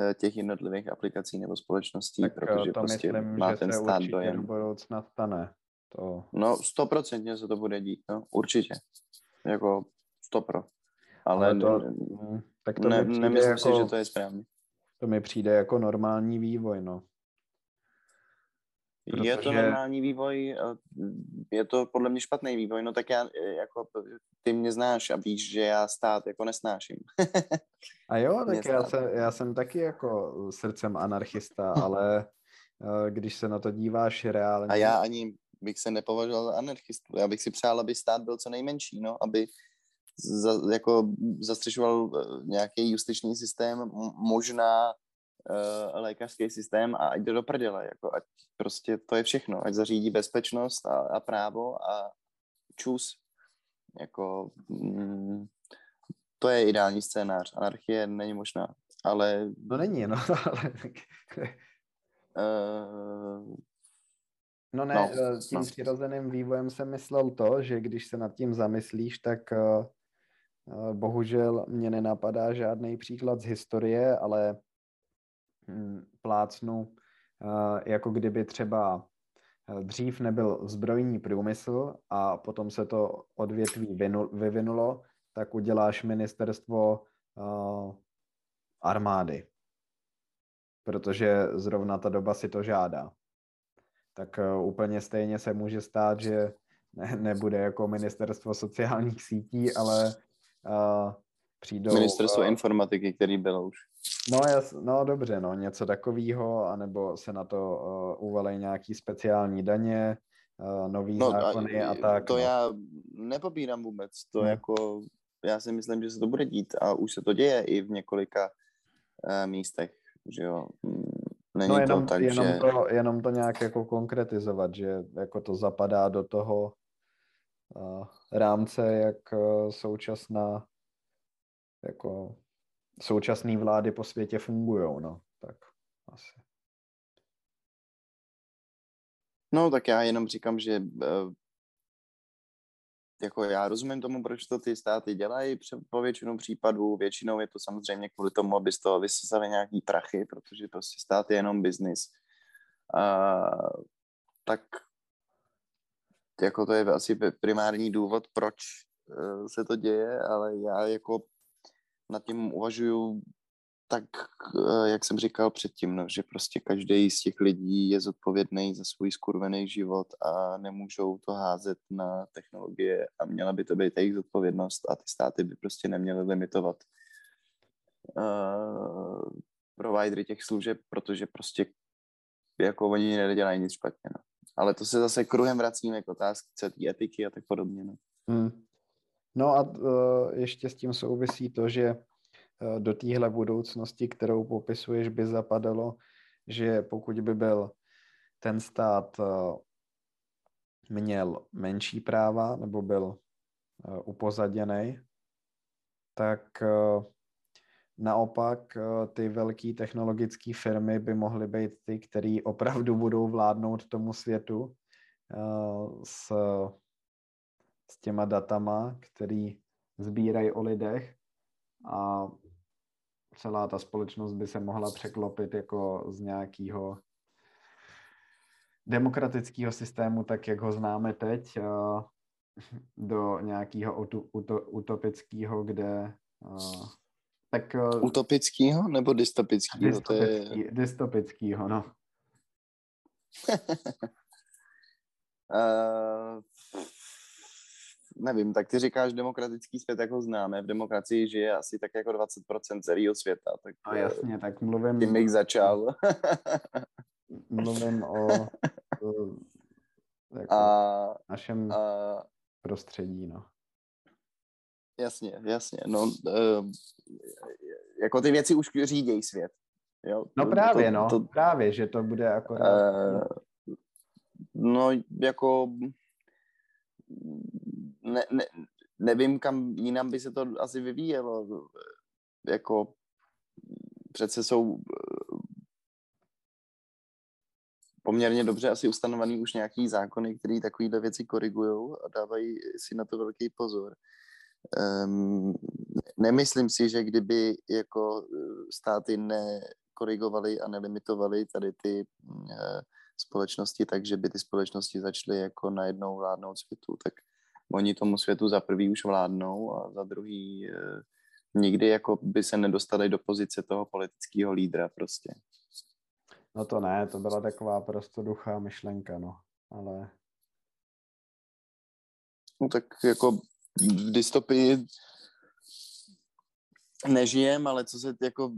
eh, těch jednotlivých aplikací nebo společností, tak protože to prostě myslím, má že ten se stát dojem. do budoucna stane. To... No, stoprocentně se to bude dít, no, určitě. Jako stopro. Ale, Ale to, ne, mm, tak to ne, nemyslím jako, si, že to je správně. To mi přijde jako normální vývoj, no. Protože... Je to normální vývoj, je to podle mě špatný vývoj, no tak já, jako, ty mě znáš a víš, že já stát jako nesnáším. a jo, tak já jsem, já jsem taky jako srdcem anarchista, ale eh, když se na to díváš reálně... A já ani bych se nepovažoval za anarchistu, já bych si přál, aby stát byl co nejmenší, no, aby za, jako zastřešoval eh, nějaký justiční systém, možná uh, lékařský systém a ať jde do prdele, jako ať prostě to je všechno, ať zařídí bezpečnost a, a právo a čus. Jako, mm, to je ideální scénář. Anarchie není možná, ale... No není, no, ale... uh, No ne, no, eh, tím no. přirozeným vývojem jsem myslel to, že když se nad tím zamyslíš, tak bohužel mě nenapadá žádný příklad z historie, ale plácnu, uh, jako kdyby třeba dřív nebyl zbrojní průmysl a potom se to odvětví vyvinulo, tak uděláš ministerstvo uh, armády, protože zrovna ta doba si to žádá. Tak úplně stejně se může stát, že ne, nebude jako ministerstvo sociálních sítí, ale uh, přijdou... Ministerstvo uh, informatiky, který bylo už. No, jas, no dobře, no, něco takového, anebo se na to uh, uvalí nějaký speciální daně, uh, nový no, zákony a, a tak. To no. já nepopírám vůbec, to hmm. jako, já si myslím, že se to bude dít a už se to děje i v několika uh, místech, že jo. Hmm, Není no jenom, to tak, jenom, že... to, jenom to nějak jako konkretizovat, že jako to zapadá do toho uh, rámce, jak uh, současná jako současné vlády po světě fungují, no, tak asi. No, tak já jenom říkám, že uh, jako já rozumím tomu, proč to ty státy dělají po většinu případů. Většinou je to samozřejmě kvůli tomu, aby z toho vysazali nějaký prachy, protože prostě stát je jenom biznis. Tak jako to je asi primární důvod, proč uh, se to děje, ale já jako nad tím uvažuju tak, eh, jak jsem říkal předtím, no, že prostě každý z těch lidí je zodpovědný za svůj skurvený život a nemůžou to házet na technologie a měla by to být jejich zodpovědnost a ty státy by prostě neměly limitovat uh, providery těch služeb, protože prostě jako oni nedělají nic špatně. No. Ale to se zase kruhem vracíme k otázce té etiky a tak podobně. No, hmm. No a uh, ještě s tím souvisí to, že uh, do téhle budoucnosti, kterou popisuješ, by zapadalo, že pokud by byl ten stát uh, měl menší práva nebo byl upozaděný, tak Naopak ty velké technologické firmy by mohly být ty, které opravdu budou vládnout tomu světu s, s těma datama, který sbírají o lidech a celá ta společnost by se mohla překlopit jako z nějakého demokratického systému, tak jak ho známe teď, do nějakého utopického, kde tak, Utopickýho nebo dystopickýho? Dystopický, je... Dystopickýho, no. uh, nevím, tak ty říkáš demokratický svět, jak ho známe. V demokracii žije asi tak jako 20% celého světa. Tak, a jasně, tak mluvím... Tím bych začal. mluvím o, o jako a, našem a, prostředí, no. Jasně, jasně. No, uh, jako ty věci už řídějí svět. Jo? No právě, to, no. To, právě, že to bude jako... Uh, no, jako... Ne, ne, nevím, kam jinam by se to asi vyvíjelo. Jako přece jsou poměrně dobře asi ustanovený už nějaký zákony, které takovéhle věci korigují a dávají si na to velký pozor. Um, nemyslím si, že kdyby jako eh, státy nekorigovaly a nelimitovaly tady ty uh, společnosti, takže by ty společnosti začaly jako najednou vládnout světu, tak oni tomu světu za prvý už vládnou a za druhý uh, nikdy jako by se nedostali do pozice toho politického lídra prostě. No to ne, to byla taková prostoduchá myšlenka, no, ale... No tak jako v dystopii nežijem, ale co se jako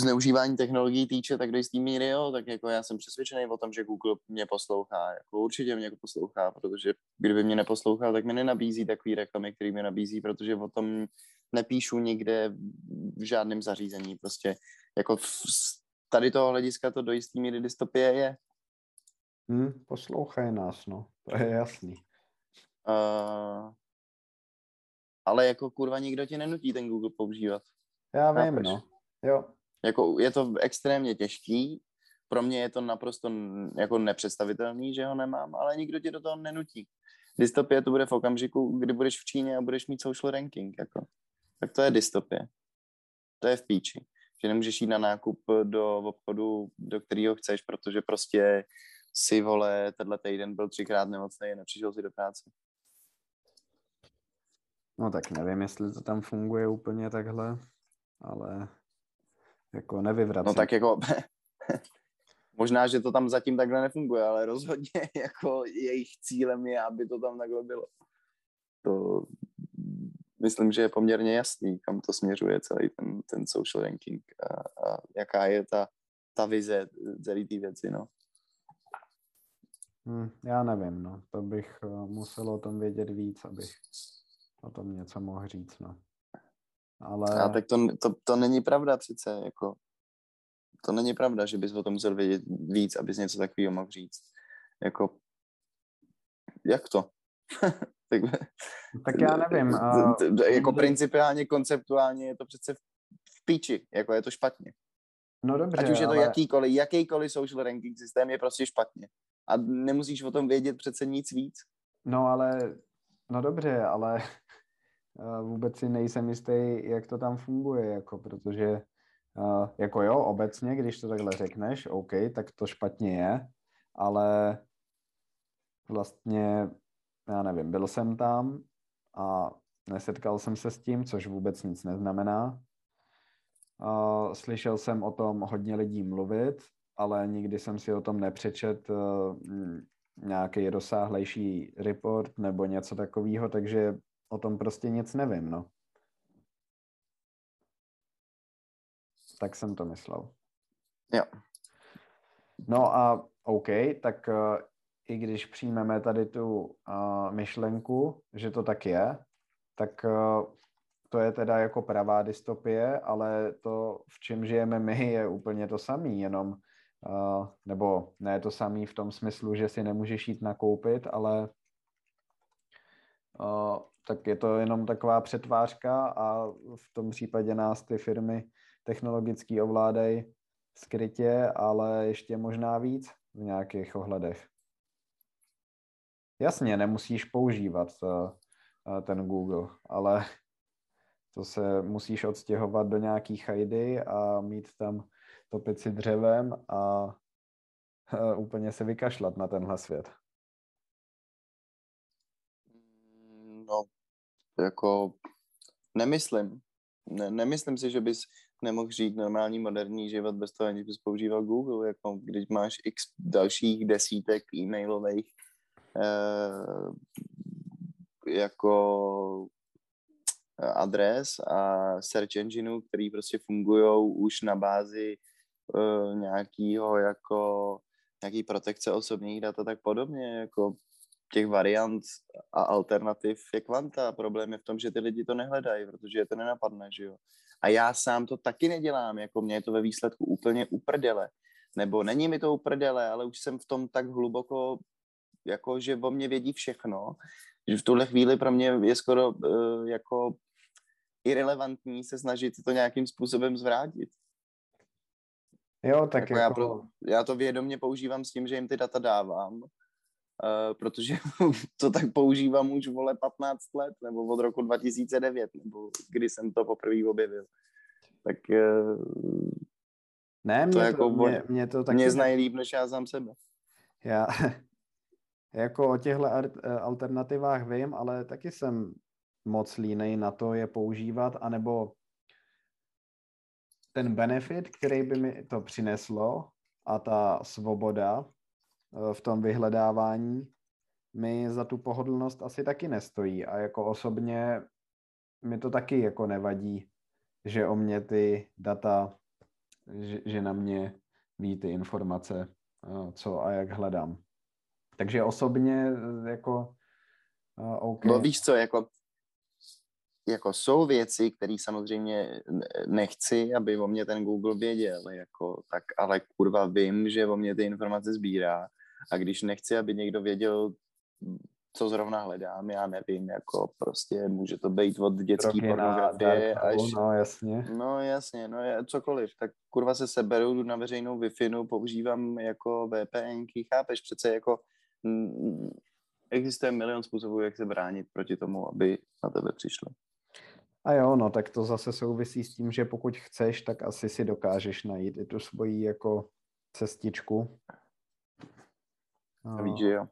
zneužívání technologií týče, tak do jistý míry jo, tak jako já jsem přesvědčený o tom, že Google mě poslouchá, jako určitě mě poslouchá, protože kdyby mě neposlouchal, tak mi nenabízí takový reklamy, který mi nabízí, protože o tom nepíšu nikde v žádném zařízení, prostě jako v, tady toho hlediska to do jistý míry dystopie je. Hmm, poslouchaj nás, no, to je jasný. Uh, ale jako kurva nikdo ti nenutí ten Google používat. Já vím, no. Jo. Jako je to extrémně těžký, pro mě je to naprosto jako nepředstavitelný, že ho nemám, ale nikdo tě do toho nenutí. Dystopie to bude v okamžiku, kdy budeš v Číně a budeš mít social ranking, jako. Tak to je dystopie. To je v píči. Že nemůžeš jít na nákup do obchodu, do kterého chceš, protože prostě si, vole, tenhle týden byl třikrát nemocný a nepřišel si do práce. No tak nevím, jestli to tam funguje úplně takhle, ale jako nevyvracím. No tak jako možná, že to tam zatím takhle nefunguje, ale rozhodně jako jejich cílem je, aby to tam takhle bylo. To myslím, že je poměrně jasný, kam to směřuje celý ten, ten social ranking a, a jaká je ta, ta vize celé té věci, no. Hmm, já nevím, no. To bych uh, musel o tom vědět víc, abych o tom něco mohl říct, no. Ale... A tak to, to, to není pravda přece, jako to není pravda, že bys o tom musel vědět víc, abys něco takového mohl říct. Jako, jak to? tak, tak já nevím. Uh, jako principiálně, konceptuálně je to přece v píči, jako je to špatně. No dobře, Ať už je to ale... jakýkoliv, jakýkoliv social ranking systém je prostě špatně. A nemusíš o tom vědět přece nic víc. No ale, no dobře, ale vůbec si nejsem jistý, jak to tam funguje, jako, protože jako jo, obecně, když to takhle řekneš, OK, tak to špatně je, ale vlastně, já nevím, byl jsem tam a nesetkal jsem se s tím, což vůbec nic neznamená, slyšel jsem o tom hodně lidí mluvit, ale nikdy jsem si o tom nepřečet uh, nějaký rozsáhlejší report nebo něco takového, takže o tom prostě nic nevím, no. Tak jsem to myslel. Jo. No a OK, tak uh, i když přijmeme tady tu uh, myšlenku, že to tak je, tak uh, to je teda jako pravá dystopie, ale to, v čem žijeme my, je úplně to samé, jenom, uh, nebo ne to samé v tom smyslu, že si nemůžeš jít nakoupit, ale tak je to jenom taková přetvářka a v tom případě nás ty firmy technologicky ovládají skrytě, ale ještě možná víc v nějakých ohledech. Jasně, nemusíš používat uh, ten Google, ale to se musíš odstěhovat do nějaký chajdy a mít tam topit si dřevem a uh, úplně se vykašlat na tenhle svět. Jako nemyslím. Ne, nemyslím si, že bys nemohl žít normální moderní život bez toho, aniž bys používal Google. Jako když máš x dalších desítek e-mailových eh, jako adres a search engineů, který prostě fungují už na bázi uh, nějakého jako nějaký protekce osobních dat a tak podobně, jako těch variant a alternativ je kvanta. Problém je v tom, že ty lidi to nehledají, protože je to nenapadne, že jo. A já sám to taky nedělám, jako mě je to ve výsledku úplně uprdele. Nebo není mi to uprdele, ale už jsem v tom tak hluboko, jako že o mě vědí všechno, že v tuhle chvíli pro mě je skoro uh, jako irrelevantní se snažit to nějakým způsobem zvrátit. Jo, tak jako, jako... Já, pro, já to vědomě používám s tím, že jim ty data dávám, uh, protože to tak používám už, vole, 15 let, nebo od roku 2009, nebo kdy jsem to poprvé objevil. Tak uh, ne, mě to, jako, mě, mě to taky... Mě znají líp, než já sám sebe. Já jako o těchto alternativách vím, ale taky jsem moc línej na to je používat, anebo ten benefit, který by mi to přineslo a ta svoboda eh, v tom vyhledávání mi za tu pohodlnost asi taky nestojí a jako osobně mi to taky jako nevadí, že o mě ty data, že, že na mě ví ty informace, eh, co a jak hledám. Takže osobně eh, jako OK. No víš co, jako jako jsou věci, které samozřejmě nechci, aby o mě ten Google věděl, jako, tak ale kurva vím, že o mě ty informace sbírá a když nechci, aby někdo věděl, co zrovna hledám, já nevím, jako prostě může to být od dětské pornografie až... No jasně. No jasně, no je, cokoliv, tak kurva se seberu, jdu na veřejnou wi používám jako VPNky, chápeš, přece jako m, existuje milion způsobů, jak se bránit proti tomu, aby na tebe přišlo. A jo, no tak to zase souvisí s tím, že pokud chceš, tak asi si dokážeš najít i tu svoji jako cestičku. No. Víš, že jo.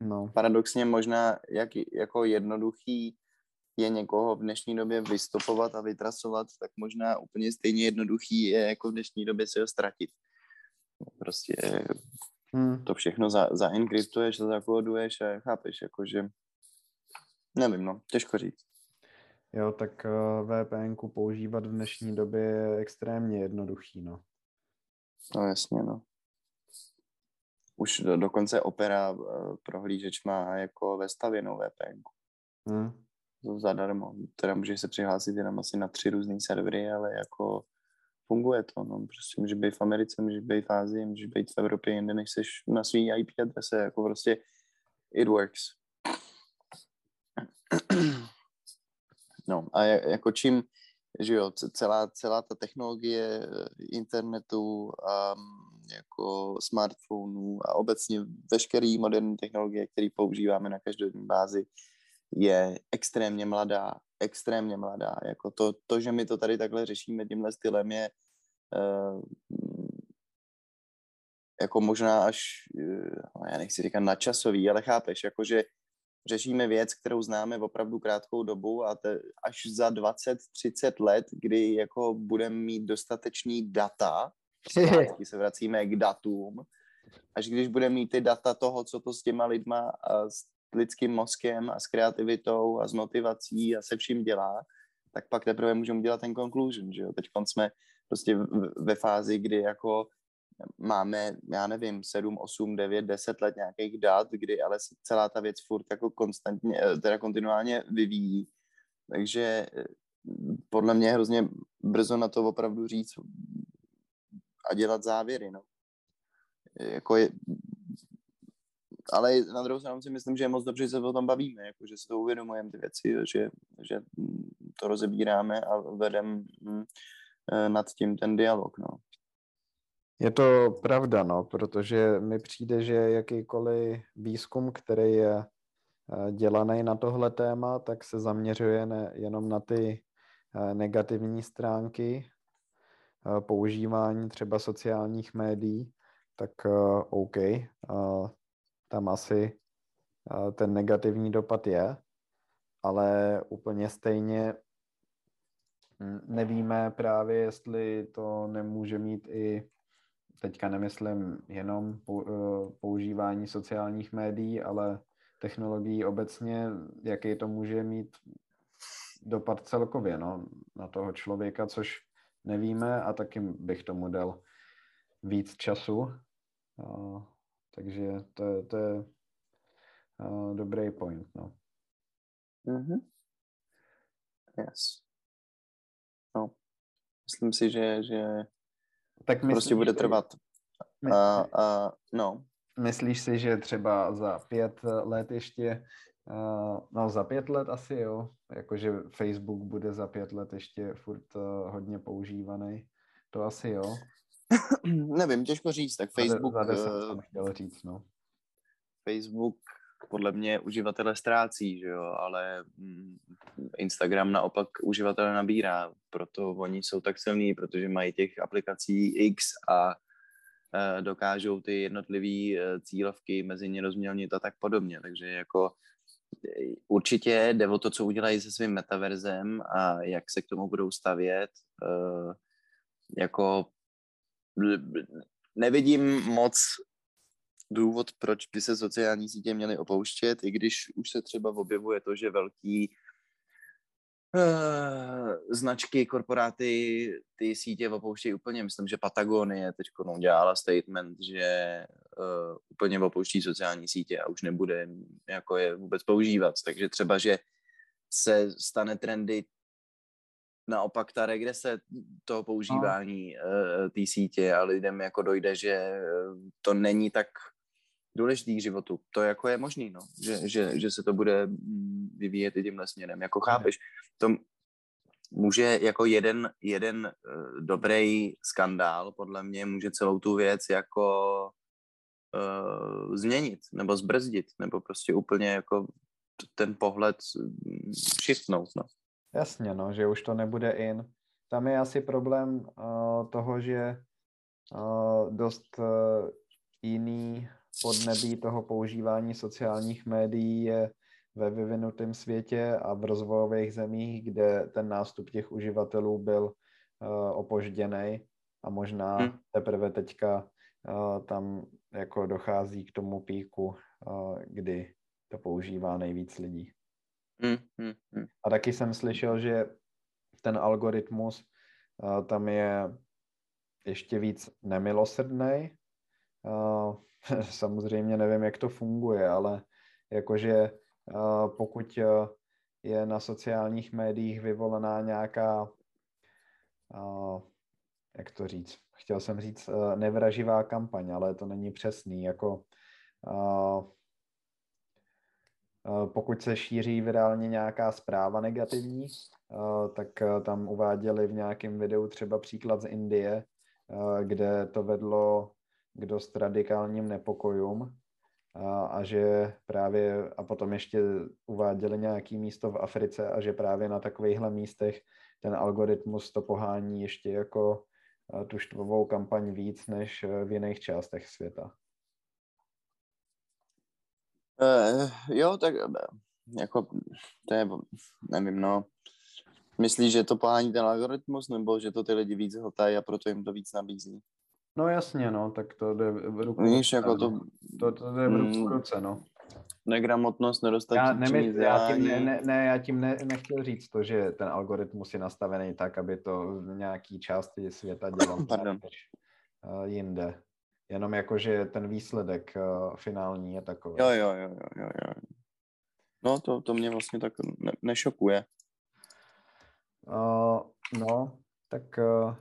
No. Paradoxně možná, jak, jako jednoduchý je někoho v dnešní době vystopovat a vytrasovat, tak možná úplně stejně jednoduchý je jako v dnešní době si ho ztratit. Prostě hmm. to všechno za, zaenkryptuješ, zakóduješ a chápeš, jakože Nevím, no, těžko říct. Jo, tak eh, VPN používat v dnešní době je extrémně jednoduchý, no. No jasně, no. Už do, dokonce Opera uh, prohlížeč má jako vestavěnou VPN. Hmm. Zadarmo. Teda můžeš se přihlásit jenom asi na tři různé servery, ale jako funguje to. No. Prostě může být v Americe, může být v Ázii, může být v Evropě jinde, než jsi na svý IP adrese. Jako prostě it works. No a jako čím, že jo, celá, celá ta technologie eh, internetu a mm, jako smartphonů a obecně veškerý moderní technologie, které používáme na každodenní bázi, je extrémně mladá, extrémně mladá. Jako to, to, že my to tady takhle řešíme tímhle stylem je uh, jako možná až, uh, já nechci říkat nadčasový, ale chápeš, jakože řešíme věc, kterou známe opravdu krátkou dobu a te, až za 20-30 let, kdy jako budeme mít dostatečný data, zpátky se vracíme k datům, až když budeme mít ty data toho, co to s těma lidma a s lidským mozkem a s kreativitou a s motivací a se vším dělá, tak pak teprve můžeme dělat ten conclusion, že jo. Teď jsme prostě ve fázi, kdy jako máme, já nevím, 7, 8, 9, 10 let nějakých dat, kdy ale se celá ta věc furt jako konstantně, eh, teda kontinuálně vyvíjí. Takže eh, podle mě hrozně brzo na to opravdu říct a dělat závěry, no. Jako je, ale na druhou stranu si myslím, že je moc dobře, že se o tom bavíme, jako, že si to uvědomujeme ty věci, že, že to rozebíráme a vedeme hm, eh, nad tím ten dialog. No. Je to pravda, no, protože mi přijde, že jakýkoliv výzkum, který je eh, dělaný na tohle téma, tak se zaměřuje ne, jenom na ty eh, negativní stránky používání třeba sociálních médií, tak OK, tam asi ten negativní dopad je, ale úplně stejně hm, nevíme právě, jestli to nemůže mít i, teďka nemyslím jenom eh, používání sociálních médií, ale technologií obecně, jaký to může mít dopad celkově no, na toho člověka, což nevíme a taky bych tomu dal víc času. Takže to, to je uh, dobrý point, no. Mm-hmm. Yes. No. Myslím si, že, že tak myslíš, prostě bude trvat. My, a, a, no. Myslíš si, že třeba za pět let ještě, uh, no za pět let asi jo, jakože Facebook bude za pět let ještě furt uh, hodně používaný, to asi jo. Nevím, těžko říct, tak Facebook... Za, za jsem chtěl říct, no. Facebook podle mě uživatele ztrácí, že jo, ale mm, Instagram naopak uživatele nabírá, proto oni jsou tak silní, protože mají těch aplikací X a e, dokážou ty jednotlivé e, cílovky mezi ně rozmělnit a tak podobně, takže jako e, určitě jde o to, co udělají se svým metaverzem a jak se k tomu budou stavět, jako nevidím moc důvod, proč by se sociální sítě měly opouštět, i když už se třeba objevuje to, že velký uh, značky, korporáty ty sítě opouštějí úplně. Myslím, že Patagonie teď udělala statement, že uh, úplně opouští sociální sítě a už nebude jako je vůbec používat. Takže třeba, že se stane trendy naopak ta regrese toho používání no. té sítě a lidem jako dojde, že to není tak důležitý k životu. To jako je možný, no. že, že, že se to bude mm, vyvíjet i tímhle směrem. Jako chápeš, to může jako jeden, jeden uh, dobrý skandál, podle mě, může celou tu věc jako uh, změnit, nebo zbrzdit, nebo prostě úplně jako ten pohled mm, shiftnout, no. Jasně, no, že už to nebude in. Tam je asi problém uh, toho, že uh, dost uh, jiný podnebí toho používání sociálních médií je ve vyvinutém světě a v rozvojových zemích, kde ten nástup těch uživatelů byl uh, opožděný a možná hmm. teprve teďka uh, tam jako dochází k tomu píku, uh, kdy to používá nejvíc lidí. Hmm, hmm, hmm. A taky jsem slyšel, že ten algoritmus uh, tam je ještě víc nemilosrdný. Uh, samozřejmě nevím, jak to funguje, ale jakože uh, pokud uh, je na sociálních médiích vyvolená nějaká, uh, jak to říct, chtěl jsem říct nevraživá kampaň, ale to není přesný, jako pokud se šíří virálně nějaká zpráva negativní, tak tam uváděli v nějakém videu třeba příklad z Indie, kde to vedlo k dost radikálním nepokojům a, a že právě, a potom ještě uváděli nějaký místo v Africe a že právě na takovýchhle místech ten algoritmus to pohání ještě jako tu štvovou kampaň víc než v jiných částech světa. Uh, jo, tak jako, to je, nevím, no. Myslíš, že to pohání ten algoritmus, nebo že to ty lidi víc hltají a proto jim to víc nabízí? No jasně, no, tak to jde v ruku. Víš, jako to... To, to jde v ruku mm, ruce, no. Negramotnost, nedostatečný já, já tím, ne, ne, ne, já tím ne, nechtěl říct to, že ten algoritmus je nastavený tak, aby to v nějaký části světa dělal než uh, jinde. Jenom jako, že ten výsledek uh, finální je takový. Jo, jo, jo, jo, jo, jo. No, to, to mě vlastně tak ne, nešokuje. Uh, no, tak uh,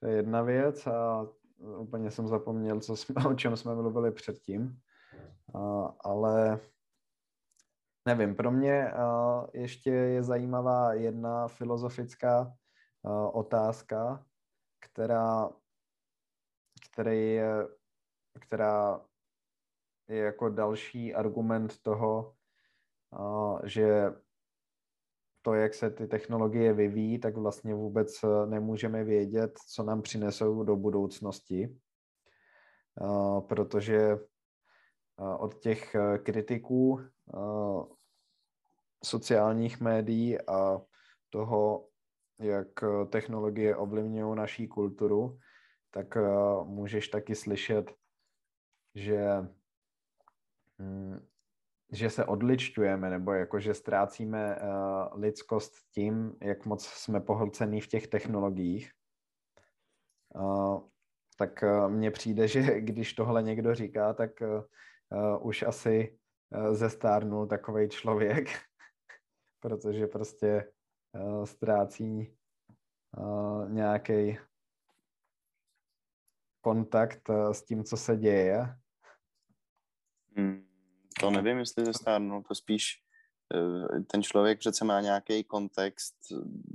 to je jedna věc a úplně jsem zapomněl, co jsme, o čem jsme mluvili předtím. Uh, ale nevím, pro mě uh, ještě je zajímavá jedna filozofická uh, otázka, která, který je, která je jako další argument toho, že to, jak se ty technologie vyvíjí, tak vlastně vůbec eh, nemůžeme vědět, co nám přinesou do budoucnosti, protože eh, od těch eh, kritiků sociálních médií a toho, jak technologie ovlivňují naší kulturu, tak můžeš taky slyšet, že hm, že se odličťujeme nebo jako, že ztrácíme uh, lidskost tím, jak moc jsme pohlcení v těch technologiích. Uh, tak uh, mně přijde, že když tohle někdo říká, tak uh, už asi uh, zestárnul takový člověk, protože prostě uh, ztrácí uh, nějaký kontakt uh, s tím, co se děje. Hmm to nevím, jestli ze stárnu, to spíš eh, ten člověk přece má nějaký kontext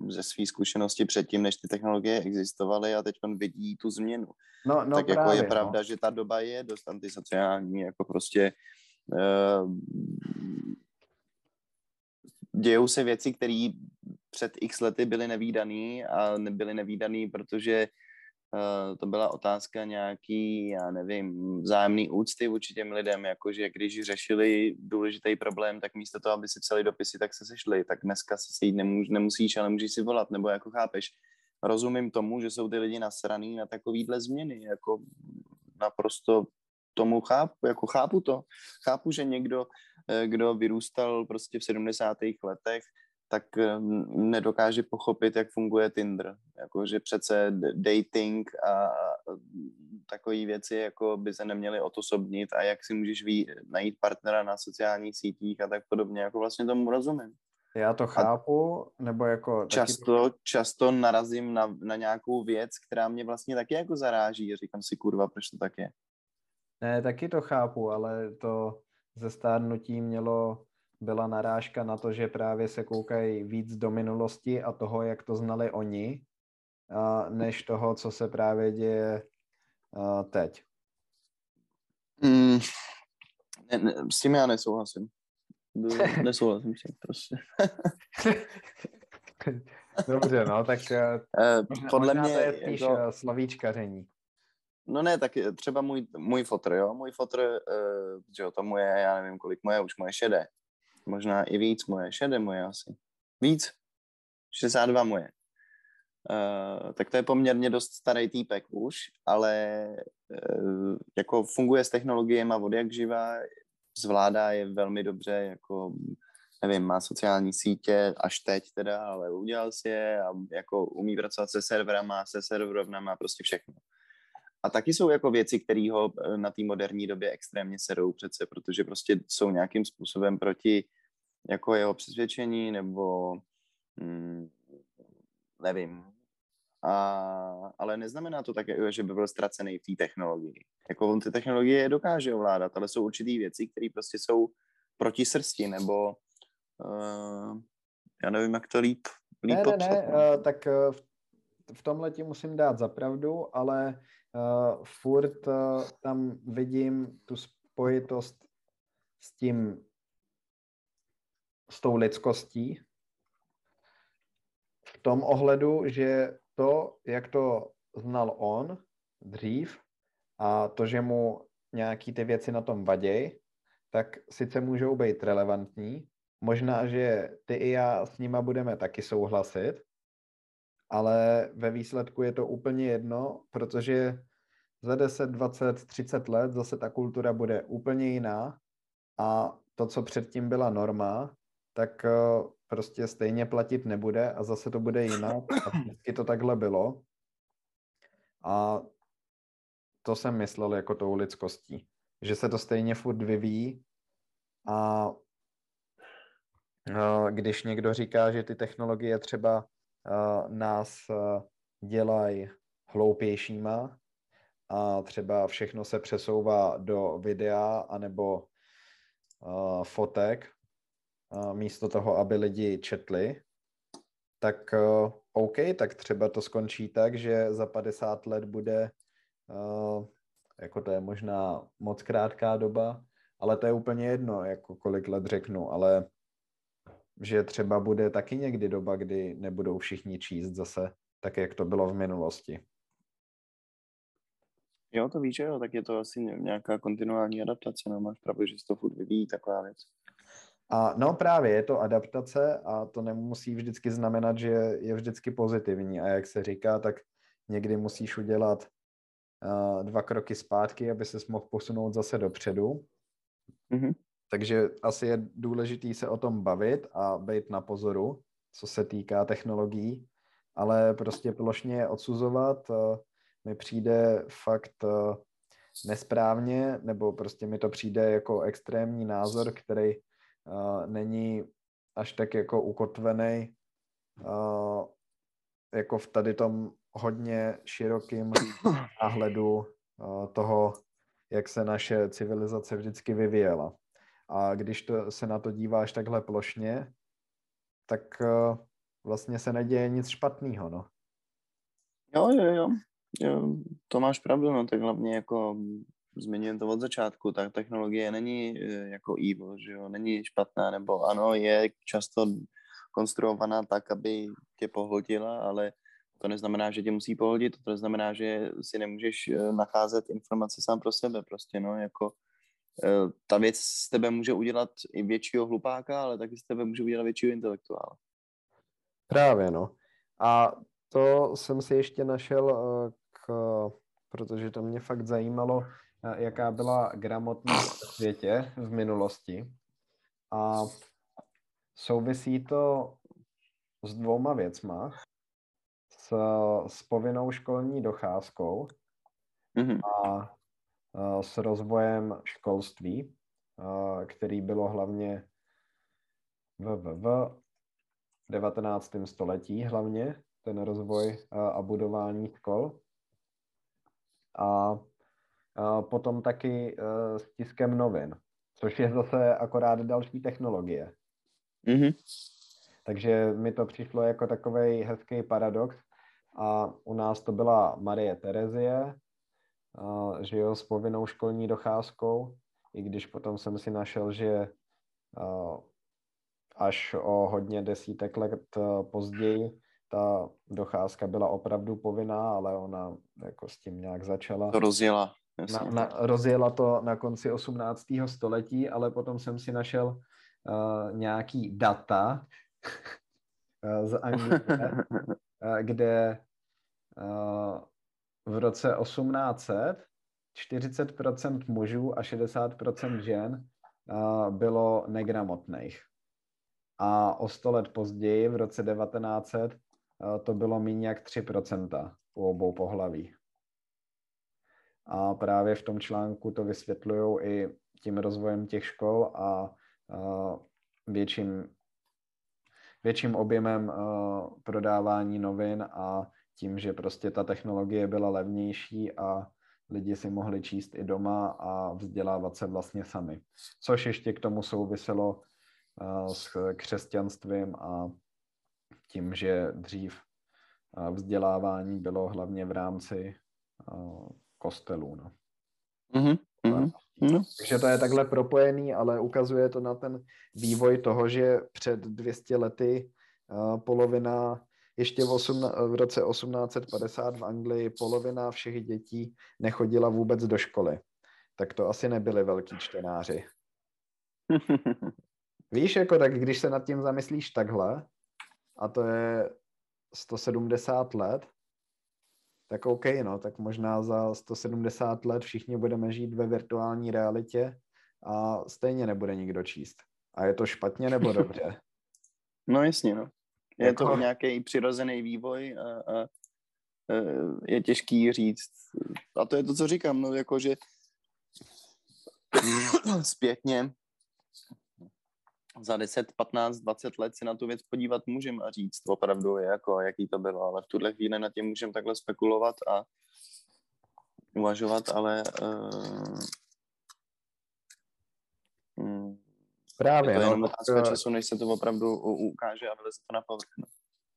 ze své zkušenosti předtím, než ty technologie existovaly a teď on vidí tu změnu. No, no tak právě, jako je no. pravda, že ta doba je dost antisociální, jako prostě uh, dějou se věci, které před x lety byly nevýdaný a nebyly nevýdaný, protože Eh, to byla otázka nějaký, já nevím, vzájemný úcty vůči těm lidem, jakože když řešili důležitý problém, tak místo toho, aby si psali dopisy, tak se sešli, tak dneska se sejít nemůž, nemusíš, ale můžeš si volat, nebo jako chápeš. Rozumím tomu, že jsou ty lidi nasraný na takovýhle změny, jako naprosto tomu chápu, jako chápu to. Chápu, že někdo, eh, kdo vyrůstal prostě v 70. letech, tak eh, nedokáže pochopit, jak funguje Tinder. Jako, že přece dating a takové věci jako by se neměly otosobnit a jak si můžeš ví, najít partnera na sociálních sítích a tak podobně. Jako vlastně tomu rozumím. Já to chápu, a nebo jako... Často, to... často narazím na, na nějakou věc, která mě vlastně taky jako zaráží říkám si, kurva, proč to tak je. Ne, taky to chápu, ale to ze stárnutí mělo byla narážka na to, že právě se koukají víc do minulosti a toho, jak to znali oni, než toho, co se právě děje teď. Mm, ne, ne, s tím já nesouhlasím. Nesouhlasím s tím prostě. Dobře, no, tak uh, podle mě to je spíš jako... slavíčkaření. No ne, tak třeba můj, můj fotr, jo, můj fotr, uh, že jo, tomu je, já nevím, kolik moje, už moje šedé možná i víc moje, šedé moje asi. Víc, 62 moje. Uh, tak to je poměrně dost starý týpek už, ale uh, jako funguje s technologiemi od jak živa, zvládá je velmi dobře, jako nevím, má sociální sítě až teď teda, ale udělal si je a jako umí pracovat se serverama, se serverovnama, prostě všechno. A taky jsou jako věci, které ho eh, na té moderní době extrémně serou přece, protože prostě jsou nějakým způsobem proti jako jeho přesvědčení nebo hmm, nevím. A, ale neznamená to tak, že by byl ztracený v té technologii. Jako on ty technologie dokáže ovládat, ale jsou určité věci, které prostě jsou proti srsti, nebo uh, já nevím, jak to líp, líp Ne, ne, ne, uh, tak v, v tomhle ti musím dát za pravdu, ale uh, furt uh, tam vidím tu spojitost s tím s tou lidskostí. V tom ohledu, že to, jak to znal on dřív a to, že mu nějaký ty věci na tom vaděj, tak sice můžou být relevantní, možná, že ty i já s nima budeme taky souhlasit, ale ve výsledku je to úplně jedno, protože za 10, 20, 30 let zase ta kultura bude úplně jiná. A to, co předtím byla norma, tak eh, prostě stejně platit nebude a zase to bude jinak. A vždycky to takhle bylo. A to jsem myslel jako tou lidskostí, že se to stejně furt vyvíjí. A eh, když někdo říká, že ty technologie třeba nás dělají hloupějšíma a třeba všechno se přesouvá do videa anebo fotek, místo toho, aby lidi četli, tak OK, tak třeba to skončí tak, že za 50 let bude, jako to je možná moc krátká doba, ale to je úplně jedno, jako kolik let řeknu, ale že třeba bude taky někdy doba, kdy nebudou všichni číst zase, tak jak to bylo v minulosti. Jo, to víš, že jo, tak je to asi nějaká kontinuální adaptace, no máš pravdu, že se to furt vyvíjí, taková věc. A no právě je to adaptace a to nemusí vždycky znamenat, že je vždycky pozitivní. A jak se říká, tak někdy musíš udělat uh, dva kroky zpátky, aby se mohl posunout zase dopředu. Mm-hmm. Takže asi je důležitý se o tom bavit a být na pozoru, co se týká technologií, ale prostě plošně odsuzovat uh, mi přijde fakt uh, nesprávně, nebo prostě mi to přijde jako extrémní názor, který uh, není až tak jako ukotvený jako v tady tom hodně širokým náhledu toho, jak se naše civilizace vždycky vyvíjela. A když to, se na to díváš takhle plošně, tak uh, vlastně se neděje nic špatného, no. Jo, jo, jo. jo. To máš pravdu, no, tak hlavně jako zmiňujem to od začátku, ta technologie není e, jako evil, že jo, není špatná, nebo ano, je často konstruovaná tak, aby tě pohltila, ale to neznamená, že tě musí pohodit, to neznamená, že si nemůžeš e, nacházet informace sám pro sebe, prostě, no, jako ta věc z tebe může udělat i většího hlupáka, ale taky z tebe může udělat většího intelektuála. Právě, no. A to jsem si ještě našel k, protože to mě fakt zajímalo, jaká byla gramotnost v světě v minulosti. A souvisí to s dvouma věcma. S, s povinnou školní docházkou mm-hmm. a, a s rozvojem školství, a, který bylo hlavně v, v, v 19. století hlavně, ten rozvoj a, a budování škol. A potom taky s tiskem novin, což je zase akorát další technologie. Mm-hmm. Takže mi to přišlo jako takový hezký paradox. A u nás to byla Marie Terezie, uh, že jo, s povinnou školní docházkou, i když potom jsem si našel, že uh, až o hodně desítek let později ta docházka byla opravdu povinná, ale ona jako s tím nějak začala. To rozjela. Na, na, rozjela to na konci 18. století, ale potom jsem si našel uh, nějaký data z Anglie, kde uh, v roce 1800 40% mužů a 60% žen bylo negramotných. A o 100 let později, v roce 1900, uh, to bylo méně jak 3% u obou pohlaví. A právě v tom článku to vysvětlují i tím rozvojem těch škol a, větším, větším objemem prodávání novin a tím, že prostě ta technologie byla levnější a lidi si mohli číst i doma a vzdělávat se vlastně sami. Což ještě k tomu souviselo s křesťanstvím a tím, že dřív vzdělávání bylo hlavně v rámci kostelů. No. Mm-hmm. Mm-hmm. No. Takže to je takhle propojený, ale ukazuje to na ten vývoj toho, že před 200 lety polovina, ještě v, osm, v roce 1850 v Anglii polovina všech dětí nechodila vůbec do školy. Tak to asi nebyli velký čtenáři. Víš, jako tak když se nad tím zamyslíš takhle, a to je 170 let, tak OK, no, tak možná za 170 let všichni budeme žít ve virtuální realitě a stejně nebude nikdo číst. A je to špatně nebo dobře? No jasně, no. Je jako... to nějaký přirozený vývoj a, a, a je těžký říct. A to je to, co říkám, no jako, že zpětně za 10, 15, 20 let se na tu věc podívat můžeme a říct opravdu, jako, jaký to bylo, ale v tuhle chvíli na tím můžeme takhle spekulovat a uvažovat, ale uh, Právě. Je to no, jenom otázka tak, času, než se to opravdu ukáže a vyleze to na povrch. No,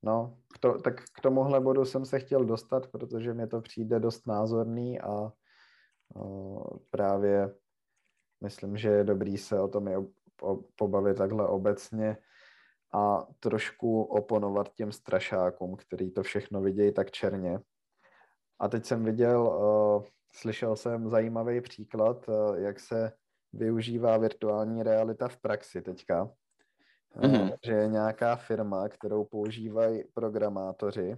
no to, tak k tomuhle bodu jsem se chtěl dostat, protože mi to přijde dost názorný a uh, právě myslím, že je dobrý se o tom i pobavit takhle obecně a trošku oponovat těm strašákům, který to všechno vidějí tak černě. A teď jsem viděl, uh, slyšel jsem zajímavý příklad, uh, jak se využívá virtuální realita v praxi teďka. Mm-hmm. Že je nějaká firma, kterou používají programátoři,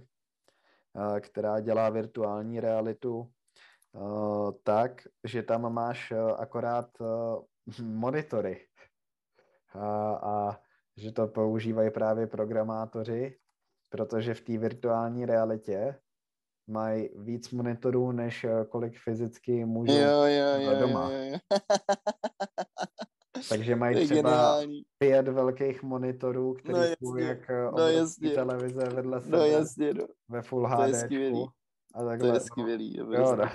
která dělá virtuální realitu tak, že tam máš akorát monitory. A, a že to používají právě programátoři, protože v té virtuální realitě mají víc monitorů, než eh, kolik fyzicky můžou jo, jo, jo, doma. Jo, jo. Takže mají třeba geniální. pět velkých monitorů, které no, jsou jak eh, no, televize vedle no, sebe no, jasně, no. ve Full HD. To je skvělý. A takhle, to je skvělý. No, jo, no.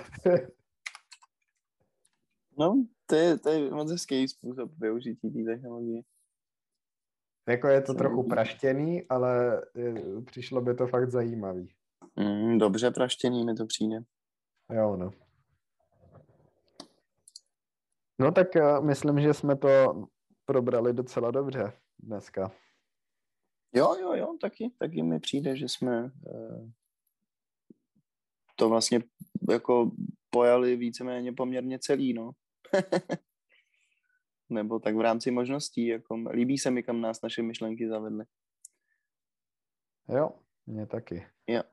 no, to je, to je moc hezký způsob využití té technologie. Jako je to trochu praštěný, ale je, přišlo by to fakt zajímavý. Mm, dobře praštěný mi to přijde. Jo, no. No tak uh, myslím, že jsme to probrali docela dobře dneska. Jo, jo, jo, taky, taky mi přijde, že jsme uh, to vlastně jako pojali víceméně poměrně celý, no. Nebo tak v rámci možností, jako líbí se mi, kam nás naše myšlenky zavedly. Jo, mě taky. Jo.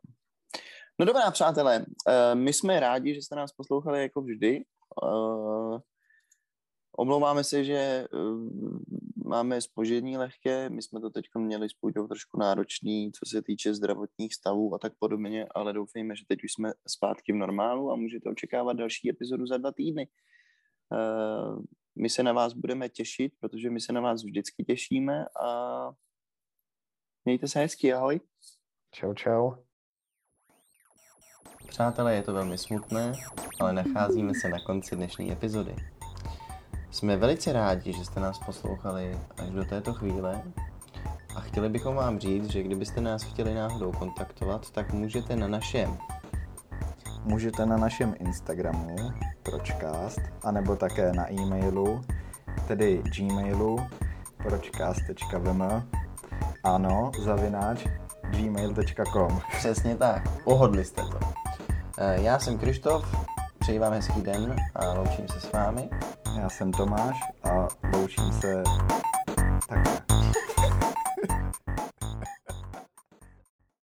No dobrá, přátelé, eh, my jsme rádi, že jste nás poslouchali jako vždy. Eh, omlouváme se, že eh, máme spožení lehké, my jsme to teď měli s Půjdou trošku náročný, co se týče zdravotních stavů a tak podobně, ale doufejme, že teď už jsme zpátky v normálu a můžete očekávat další epizodu za dva týdny. My se na vás budeme těšit, protože my se na vás vždycky těšíme a mějte se hezky, ahoj. Čau, čau. Přátelé, je to velmi smutné, ale nacházíme se na konci dnešní epizody. Jsme velice rádi, že jste nás poslouchali až do této chvíle a chtěli bychom vám říct, že kdybyste nás chtěli náhodou kontaktovat, tak můžete na našem Můžete na našem Instagramu pročcast, anebo také na e-mailu, tedy gmailu pročcast.vm ano, zavináč gmail.com Přesně tak, pohodli jste to. Eh, já jsem Krištof, přeji vám hezký den a loučím se s vámi. Já jsem Tomáš a loučím se takhle.